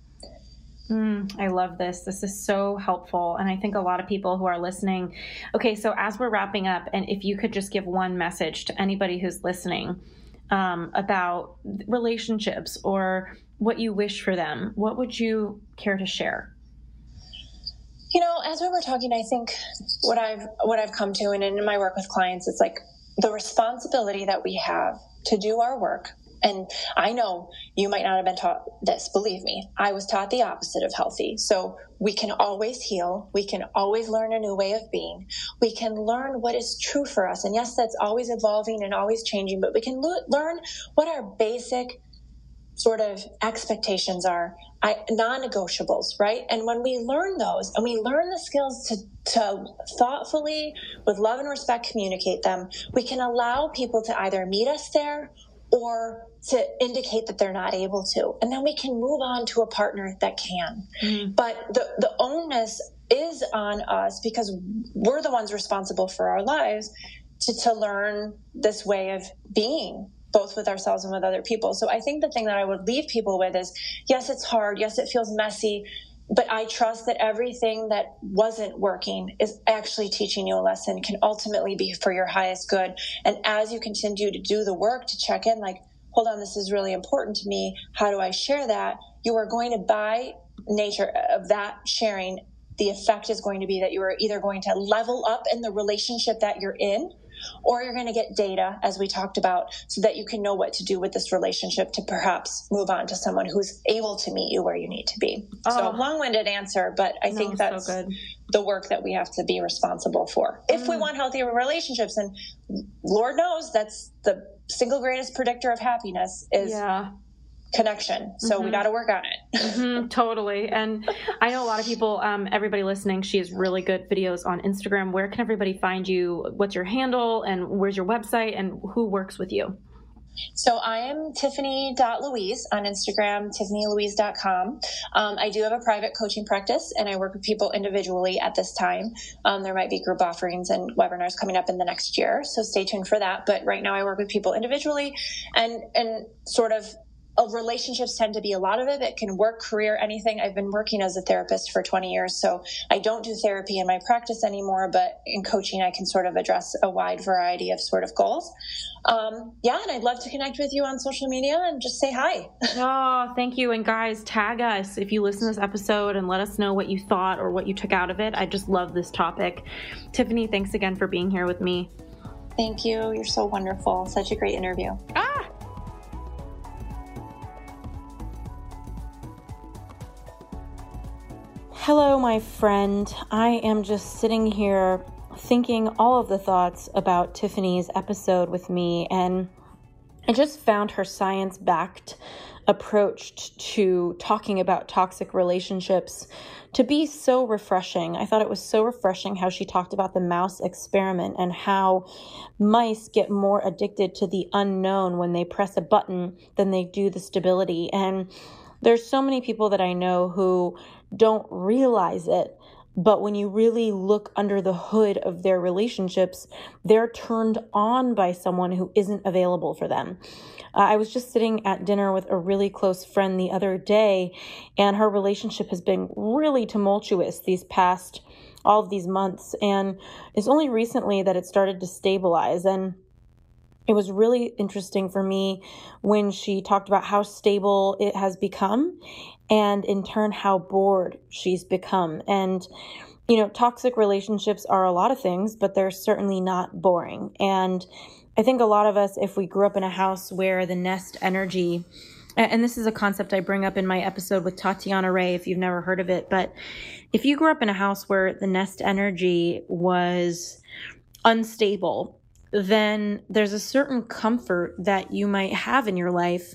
Mm, I love this. This is so helpful. And I think a lot of people who are listening. Okay, so as we're wrapping up, and if you could just give one message to anybody who's listening um, about relationships or what you wish for them, what would you care to share? You know, as we were talking, I think what I've what I've come to, and in my work with clients, it's like the responsibility that we have to do our work and I know you might not have been taught this, believe me. I was taught the opposite of healthy. So we can always heal. We can always learn a new way of being. We can learn what is true for us. And yes, that's always evolving and always changing, but we can lo- learn what our basic sort of expectations are, non negotiables, right? And when we learn those and we learn the skills to, to thoughtfully, with love and respect, communicate them, we can allow people to either meet us there or to indicate that they're not able to. And then we can move on to a partner that can. Mm-hmm. But the, the onus is on us because we're the ones responsible for our lives to, to learn this way of being both with ourselves and with other people. So I think the thing that I would leave people with is yes, it's hard. Yes, it feels messy. But I trust that everything that wasn't working is actually teaching you a lesson, can ultimately be for your highest good. And as you continue to do the work to check in, like, hold on, this is really important to me. How do I share that? You are going to, by nature of that sharing, the effect is going to be that you are either going to level up in the relationship that you're in, or you're going to get data, as we talked about, so that you can know what to do with this relationship to perhaps move on to someone who's able to meet you where you need to be. Oh. So, long winded answer, but I no, think that's so the work that we have to be responsible for. If mm. we want healthy relationships, and Lord knows that's the single greatest predictor of happiness is yeah connection. So mm-hmm. we got to work on it. mm-hmm, <laughs> totally. And I know a lot of people, um, everybody listening, she has really good videos on Instagram. Where can everybody find you? What's your handle and where's your website and who works with you? So I am Tiffany.Louise on Instagram, tiffanylouise.com. Um, I do have a private coaching practice and I work with people individually at this time. Um, there might be group offerings and webinars coming up in the next year. So stay tuned for that. But right now I work with people individually and, and sort of relationships tend to be a lot of it. It can work, career, anything. I've been working as a therapist for 20 years, so I don't do therapy in my practice anymore, but in coaching, I can sort of address a wide variety of sort of goals. Um, yeah, and I'd love to connect with you on social media and just say hi. <laughs> oh, thank you. And guys, tag us if you listen to this episode and let us know what you thought or what you took out of it. I just love this topic. Tiffany, thanks again for being here with me. Thank you. You're so wonderful. Such a great interview. Ah! Hello, my friend. I am just sitting here thinking all of the thoughts about Tiffany's episode with me, and I just found her science backed approach to talking about toxic relationships to be so refreshing. I thought it was so refreshing how she talked about the mouse experiment and how mice get more addicted to the unknown when they press a button than they do the stability. And there's so many people that I know who don't realize it. But when you really look under the hood of their relationships, they're turned on by someone who isn't available for them. Uh, I was just sitting at dinner with a really close friend the other day, and her relationship has been really tumultuous these past all of these months. And it's only recently that it started to stabilize. And it was really interesting for me when she talked about how stable it has become and in turn how bored she's become and you know toxic relationships are a lot of things but they're certainly not boring and I think a lot of us, if we grew up in a house where the nest energy, and this is a concept I bring up in my episode with Tatiana Ray, if you've never heard of it, but if you grew up in a house where the nest energy was unstable, then there's a certain comfort that you might have in your life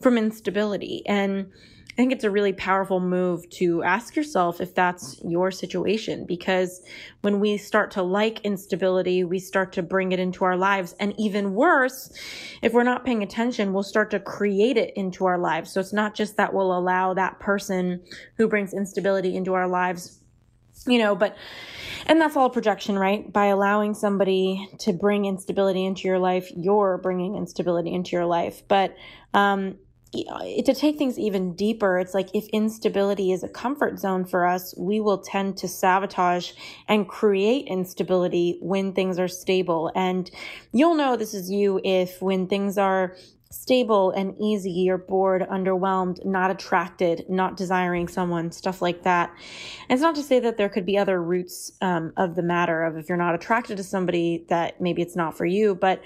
from instability. And I think it's a really powerful move to ask yourself if that's your situation because when we start to like instability, we start to bring it into our lives. And even worse, if we're not paying attention, we'll start to create it into our lives. So it's not just that we'll allow that person who brings instability into our lives, you know, but and that's all projection, right? By allowing somebody to bring instability into your life, you're bringing instability into your life. But um, to take things even deeper, it's like if instability is a comfort zone for us, we will tend to sabotage and create instability when things are stable. And you'll know this is you if when things are stable and easy, you're bored, underwhelmed, not attracted, not desiring someone, stuff like that. And it's not to say that there could be other roots um, of the matter of if you're not attracted to somebody that maybe it's not for you, but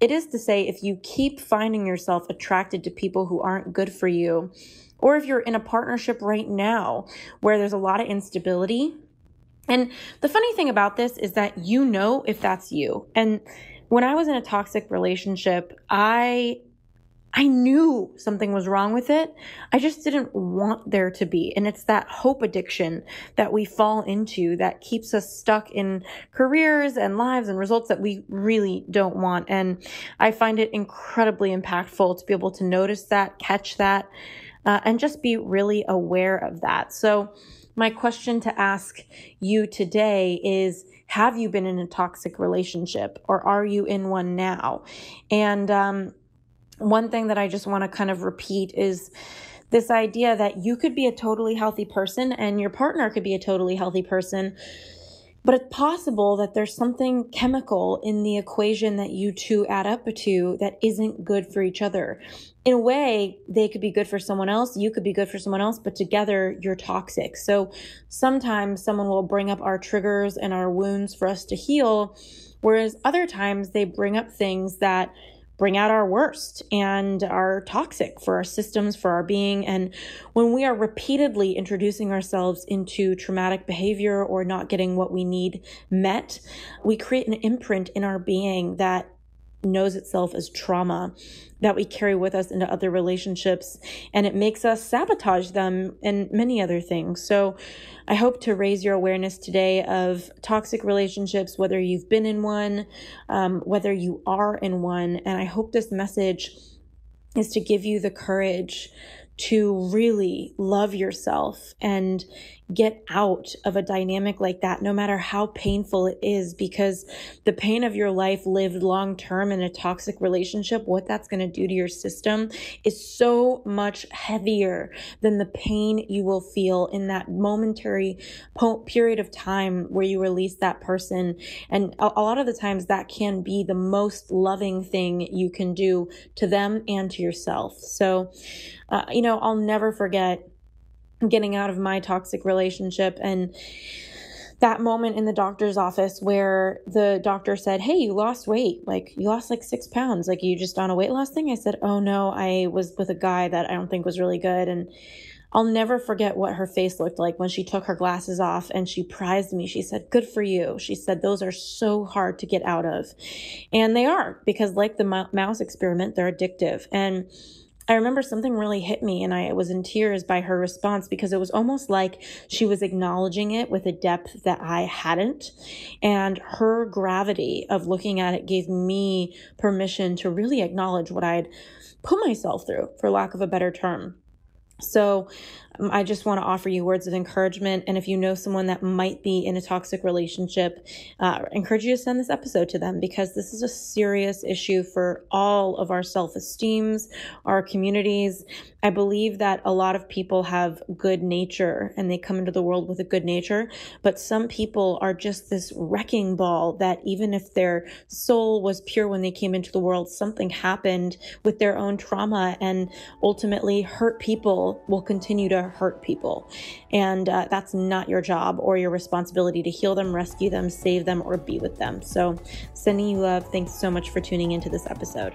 it is to say, if you keep finding yourself attracted to people who aren't good for you, or if you're in a partnership right now where there's a lot of instability. And the funny thing about this is that you know if that's you. And when I was in a toxic relationship, I I knew something was wrong with it. I just didn't want there to be. And it's that hope addiction that we fall into that keeps us stuck in careers and lives and results that we really don't want. And I find it incredibly impactful to be able to notice that, catch that, uh, and just be really aware of that. So, my question to ask you today is Have you been in a toxic relationship or are you in one now? And, um, one thing that I just want to kind of repeat is this idea that you could be a totally healthy person and your partner could be a totally healthy person. But it's possible that there's something chemical in the equation that you two add up to that isn't good for each other. In a way, they could be good for someone else, you could be good for someone else, but together you're toxic. So sometimes someone will bring up our triggers and our wounds for us to heal, whereas other times they bring up things that bring out our worst and are toxic for our systems, for our being. And when we are repeatedly introducing ourselves into traumatic behavior or not getting what we need met, we create an imprint in our being that knows itself as trauma that we carry with us into other relationships and it makes us sabotage them and many other things. So I hope to raise your awareness today of toxic relationships, whether you've been in one, um, whether you are in one. And I hope this message is to give you the courage to really love yourself and get out of a dynamic like that, no matter how painful it is, because the pain of your life lived long term in a toxic relationship, what that's going to do to your system is so much heavier than the pain you will feel in that momentary po- period of time where you release that person. And a, a lot of the times that can be the most loving thing you can do to them and to yourself. So, uh, you know, I'll never forget getting out of my toxic relationship and that moment in the doctor's office where the doctor said, Hey, you lost weight. Like, you lost like six pounds. Like, you just on a weight loss thing? I said, Oh no, I was with a guy that I don't think was really good. And I'll never forget what her face looked like when she took her glasses off and she prized me. She said, Good for you. She said, Those are so hard to get out of. And they are because, like the mouse experiment, they're addictive. And I remember something really hit me and I was in tears by her response because it was almost like she was acknowledging it with a depth that I hadn't. And her gravity of looking at it gave me permission to really acknowledge what I'd put myself through, for lack of a better term. So I just want to offer you words of encouragement. And if you know someone that might be in a toxic relationship, uh, encourage you to send this episode to them because this is a serious issue for all of our self esteems, our communities. I believe that a lot of people have good nature and they come into the world with a good nature, but some people are just this wrecking ball that even if their soul was pure when they came into the world, something happened with their own trauma and ultimately hurt people will continue to hurt people. And uh, that's not your job or your responsibility to heal them, rescue them, save them, or be with them. So, sending you love. Thanks so much for tuning into this episode.